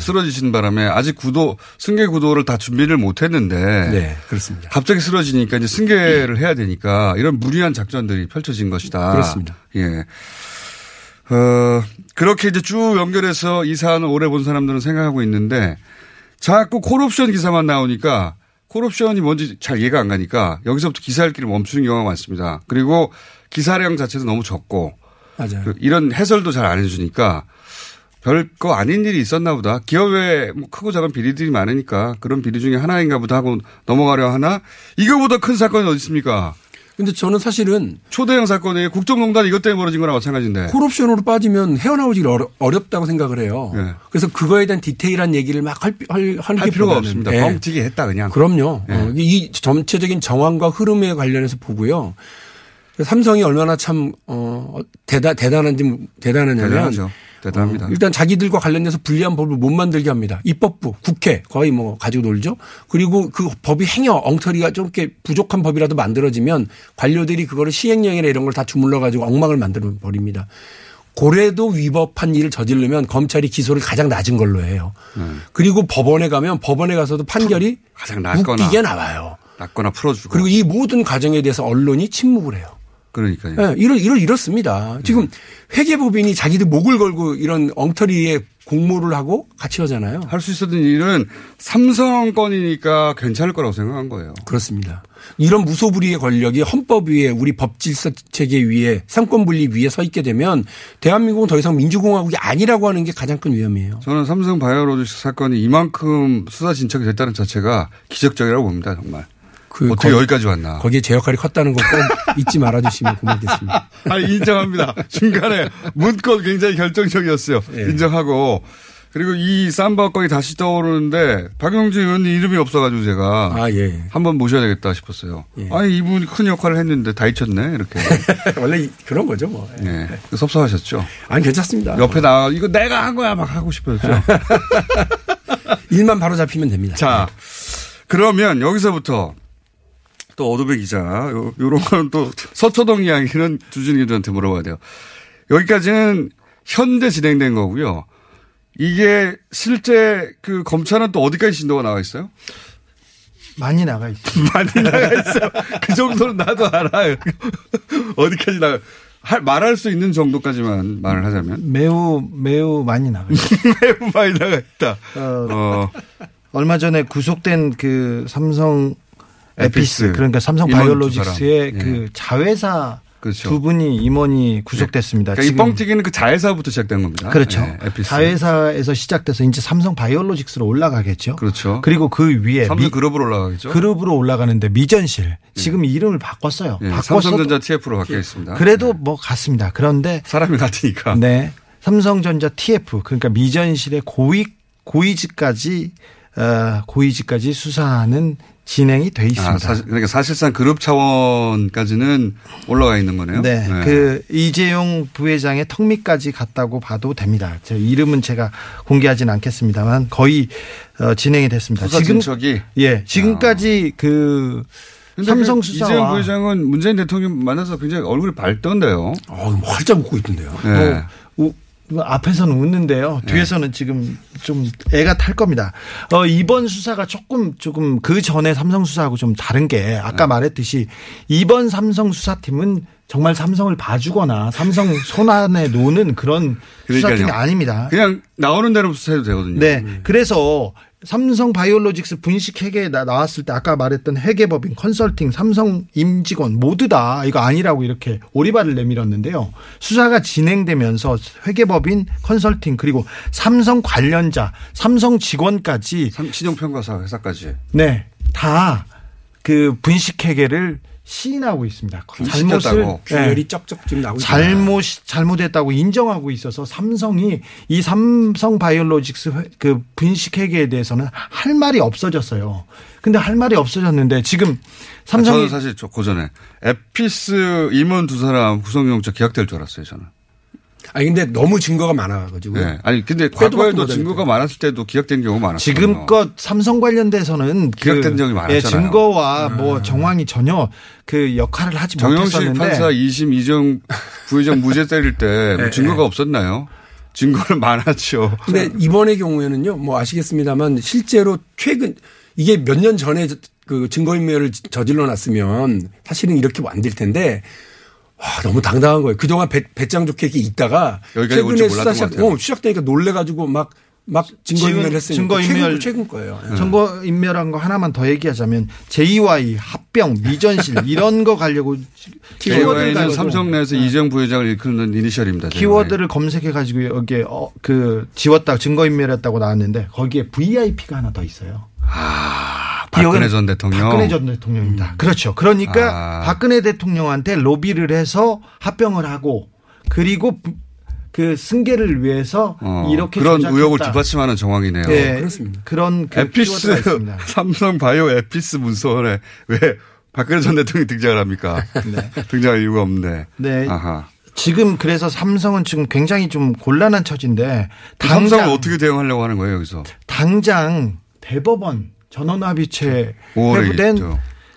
쓰러지신 바람에 아직 구도 승계 구도를 다 준비를 못 했는데 네, 그렇습니다. 갑자기 쓰러지니까 이제 승계를 해야 되니까 이런 무리한 작전들이 펼쳐진 것이다. 그렇습니다. 예. 어, 그렇게 이제 쭉 연결해서 이 사안을 오래 본 사람들은 생각하고 있는데 자꾸 콜옵션 기사만 나오니까 콜옵션이 뭔지 잘 이해가 안 가니까 여기서부터 기사 읽기를 멈추는 경우가 많습니다. 그리고 기사량 자체도 너무 적고 맞아요. 그 이런 해설도 잘 안 해주니까 별거 아닌 일이 있었나 보다. 기업에 뭐 크고 작은 비리들이 많으니까 그런 비리 중에 하나인가 보다 하고 넘어가려 하나 이거보다 큰 사건이 어디 있습니까? 근데 저는 사실은 초대형 사건이 국정농단 이것 때문에 벌어진 거랑 마찬가지인데. 콜옵션으로 빠지면 헤어나오기 어려, 어렵 다고 생각을 해요. 예. 그래서 그거에 대한 디테일한 얘기를 막 할, 할, 할, 할 필요가 없습니다. 뻥튀기 했다 그냥. 그럼요. 예. 어, 이 전체적인 정황과 흐름에 관련해서 보고요. 삼성이 얼마나 참, 어, 대단, 대단한지, 대단하냐면. 대단하죠. 대단합니다. 어, 일단 자기들과 관련돼서 불리한 법을 못 만들게 합니다. 입법부, 국회 거의 뭐 가지고 놀죠. 그리고 그 법이 행여 엉터리가 좀 이렇게 부족한 법이라도 만들어지면 관료들이 그거를 시행령이나 이런 걸 다 주물러 가지고 엉망을 만들어 버립니다. 고래도 위법한 일을 저지르면 검찰이 기소를 가장 낮은 걸로 해요. 그리고 법원에 가면 법원에 가서도 판결이 가장 낮거나. 웃기게 나와요. 낮거나 풀어주고. 그리고 이 모든 과정에 대해서 언론이 침묵을 해요. 그러니까요. 예, 이럴, 이럴, 이렇습니다. 지금 회계법인이 자기들 목을 걸고 이런 엉터리에 공모를 하고 같이 하잖아요. 할 수 있었던 일은 삼성 건이니까 괜찮을 거라고 생각한 거예요. 그렇습니다. 이런 무소불위의 권력이 헌법 위에 우리 법질서 체계 위에 삼권 분리 위에 서 있게 되면 대한민국은 더 이상 민주공화국이 아니라고 하는 게 가장 큰 위험이에요. 저는 삼성 바이오로직스 사건이 이만큼 수사 진척이 됐다는 자체가 기적적이라고 봅니다, 정말. 그 어떻게 거기- 여기까지 왔나. 거기에 제 역할이 컸다는 거 꼭 잊지 말아주시면 고맙겠습니다. 아, 인정합니다. 중간에 문건 굉장히 결정적이었어요. 예. 인정하고. 그리고 이 삼바 건이 다시 떠오르는데 박영진 의원 이름이 없어가지고 제가 아, 예. 한번 모셔야 되겠다 싶었어요. 아니 이분이 큰 역할을 했는데 다 잊혔네 이렇게. 원래 이- 그런 거죠 뭐. 예. 섭섭하셨죠. 아니 괜찮습니다. 옆에 나 이거 내가 한 거야 막 하고 싶었죠. 일만 바로 잡히면 됩니다. 자, 그러면 여기서부터 또 기자, 요, 요런 건 또 서초동 이야기는 주진희 기자한테 물어봐야 돼요. 여기까지는 현재 진행된 거고요. 이게 실제 그 검찰은 또 어디까지 진도가 나와 있어요? 많이 나가 있어요. 많이 나가 있어요. 그 정도는 나도 알아요. 어디까지 나가 할, 말할 수 있는 정도까지만 말을 하자면. 매우 매우 많이 나가 있어요. 매우 많이 나가 있다. 어, 어. 얼마 전에 구속된 그 삼성 에피스. 그러니까 삼성 바이오로직스의. 그 자회사 그렇죠. 두 분이 임원이 구속됐습니다. 그러니까 이 뻥튀기는 그 자회사부터 시작된 겁니다. 그렇죠. 네, 에피스. 자회사에서 시작돼서 이제 삼성 바이오로직스로 올라가겠죠. 그렇죠. 그리고 그 위에 삼성 미- 그룹으로 올라가겠죠. 그룹으로 올라가는데 미전실 지금 이름을 바꿨어요. 예, 바꿨어도 삼성전자 TF로 바뀌어 있습니다. 그래도 뭐 같습니다. 그런데 사람이 같으니까. 네. 삼성전자 TF 그러니까 미전실의 고위 고위직까지 어, 고위직까지 수사하는 진행이 돼 있습니다. 아, 사실, 그러니까 사실상 그룹 차원까지는 올라가 있는 거네요. 네, 그 이재용 부회장의 턱밑까지 갔다고 봐도 됩니다. 저 이름은 제가 공개하진 않겠습니다만 거의 어, 진행이 됐습니다. 수사 진척이? 예, 지금까지 그 근데 삼성 그 수사와 이재용 부회장은 문재인 대통령 만나서 굉장히 얼굴이 밝던데요. 어, 활짝 웃고 있던데요. 네. 우- 앞에서는 웃는데요. 네. 뒤에서는 지금 좀 애가 탈 겁니다. 어, 이번 수사가 조금 조금 그 전에 삼성 수사하고 좀 다른 게 네. 아까 말했듯이 이번 삼성 수사팀은 정말 삼성을 봐주거나 삼성 손안에 놓는 그런 수사팀이 그러니까요. 아닙니다. 그냥 나오는 대로 수사해도 되거든요. 네. 그래서 삼성 바이오로직스 분식 회계 나- 나왔을 때 아까 말했던 회계법인 컨설팅 삼성 임직원 모두 다 이거 아니라고 이렇게 오리발을 내밀었는데요. 수사가 진행되면서 회계법인 컨설팅 그리고 삼성 관련자 삼성 직원까지 신용평가사 회사까지 네. 다 그 분식 회계를 시인하고 있습니다. 시켰다고. 균열이 쩍쩍 지금 나오고 있습니다. 잘못 잘못했다고 인정하고 있어서 삼성이 이 삼성 바이오로직스 회- 그 분식 회계에 대해서는 할 말이 없어졌어요. 근데 할 말이 없어졌는데 지금 삼성이 저는 사실 저 고전에 에피스 임원 두 사람 구속영장 기각될 줄 알았어요 저는. 아니 근데 너무 증거가 많아가지고. 네. 아니 근데 과거에도. 증거가 많았을 때도 기각된 경우 많았어요. 지금껏 삼성 관련돼서는 기각된 적이 많았잖아요. 예, 증거와 뭐 정황이 전혀 그 역할을 하지 정영식 못했었는데 판사 2심 이정 부회장 무죄 때릴 때 네, 증거가 없었나요? 증거는 많았죠. 근데 이번의 경우에는요, 뭐 아시겠습니다만 실제로 최근 이게 몇 년 전에 저- 그 증거인멸을 저질러 놨으면 사실은 이렇게 안 될 텐데 와, 너무 당당한 거예요. 그동안 배, 배짱 좋게 이렇게 있다가 최근에 수사 것 시작. 어, 시작되니까 놀래가지고 막, 막 증거인멸 했으니까. 증거인멸 최근, 최근 거예요. 예. 증거인멸한 거 하나만 더 얘기하자면 JY 합병 미전실 이런 거 가려고 가지고 삼성 내에서 이정 부회장을 일컫는 이니셜입니다. 키워드를 검색해 가지고 여기에 어, 그 지웠다 증거인멸했다고 나왔는데 거기에 VIP가 하나 더 있어요. 박근혜 전 대통령. 박근혜 전 대통령입니다. 그렇죠. 그러니까 아. 박근혜 대통령한테 로비를 해서 합병을 하고 그리고 부- 그 승계를 위해서 어, 이렇게 그런 조작했다. 의혹을 뒷받침하는 정황이네요. 네, 그런 그 에피스. 삼성 바이오 에피스 문서원에 왜 박근혜 전 대통령이 등장을 합니까? 등장할 이유가 없네. 네. 아하. 지금 그래서 삼성은 지금 굉장히 좀 곤란한 처지인데 그 삼성은 당장 어떻게 대응하려고 하는 거예요 여기서? 당장 대법원 전원합의체 회부된.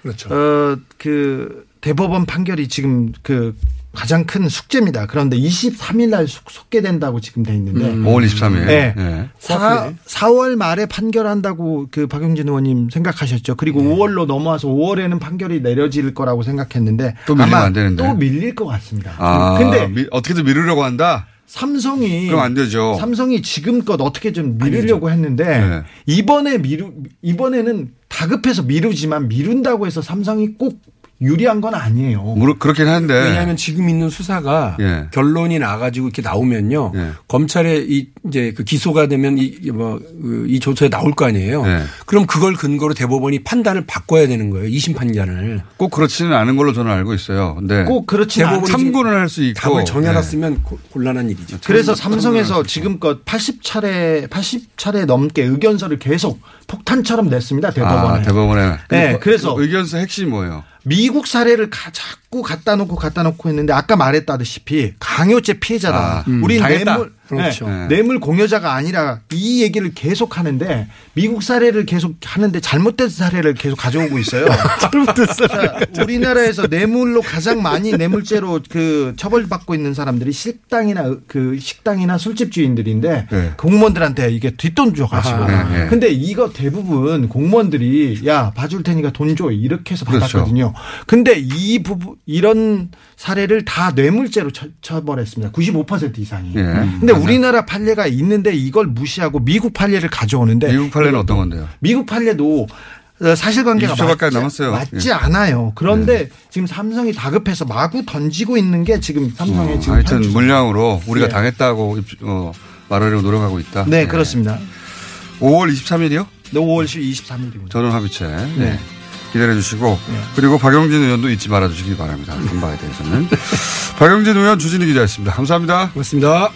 그렇죠. 어 그 대법원 판결이 지금 그 가장 큰 숙제입니다. 그런데 23일 날 속- 속개된다고 지금 돼 있는데 음. 5월 23일. 네. 네. 4, 4월 말에 판결한다고 그 박용진 의원님 생각하셨죠. 그리고 네. 5월로 넘어와서 5월에는 판결이 내려질 거라고 생각했는데 또 밀리면 아마 안 되는데. 또 밀릴 것 같습니다. 아, 근데 미- 어떻게든 미루려고 한다? 삼성이 그럼 안 되죠. 삼성이 지금껏 어떻게 좀 미루려고 했는데 네. 이번에 미루 이번에는 다급해서 미루지만 미룬다고 해서 삼성이 꼭 유리한 건 아니에요. 뭐 그렇긴 한데. 왜냐하면 지금 있는 수사가 예. 결론이 나가지고 이렇게 나오면요. 예. 검찰에 이 이제 그 기소가 되면 이 뭐이 조서에 나올 거 아니에요. 예. 그럼 그걸 근거로 대법원이 판단을 바꿔야 되는 거예요. 2심 판단을. 꼭 그렇지는 않은 걸로 저는 알고 있어요. 근데 꼭 그렇지는 대법원이 참고는 할 수 있고. 답을 네. 정해놨으면 고- 곤란한 일이죠. 그래서 참- 삼성에서 지금껏 80차례 80차례 넘게 의견서를 계속 폭탄처럼 냈습니다 대법원에. 아, 대법원에. 네, 그 그래서 의견서 핵심이 뭐예요? 미국 사례를 가, 자꾸 갖다 놓고 갖다 놓고 했는데 아까 말했다시피 강요죄 피해자다. 아, 음, 우리 당했다. 뇌물 그렇죠. 네, 뇌물 공여자가 아니라 이 얘기를 계속 하는데 미국 사례를 계속 하는데 잘못된 사례를 계속 가져오고 있어요. 잘못된 사례. 우리나라에서 뇌물로 가장 많이 뇌물죄로 그 처벌받고 있는 사람들이 식당이나 그 식당이나 술집 주인들인데 네. 공무원들한테 이게 뒷돈 줘가지고. 아하. 네, 네. 근데 이거 대부분 공무원들이 야 봐줄 테니까 돈 줘 이렇게 해서 그렇죠. 받았거든요. 근데 이 부분 이런 사례를 다 뇌물죄로 처, 처벌했습니다. 95% 이상이. 예. 근데 우리나라 판례가 있는데 이걸 무시하고 미국 판례를 가져오는데 미국 판례는 어떤 건데요? 미국 판례도 어, 사실관계가 20초밖에 안 맞지. 맞지 예. 않아요. 그런데 지금 삼성이 다급해서 마구 던지고 있는 게 지금 삼성의 어, 지금 하여튼 현주- 물량으로 우리가 예. 당했다고 입- 어, 말하려고 노력하고 있다. 네, 그렇습니다. 5월 23일이요? 네, 5월 23일입니다. 전원 합의체. 네. 네. 기다려 주시고 그리고 박영진 의원도 잊지 말아 주시기 바랍니다. 이 바에 대해서는. 박영진 의원 주진희 기자였습니다. 감사합니다. 고맙습니다.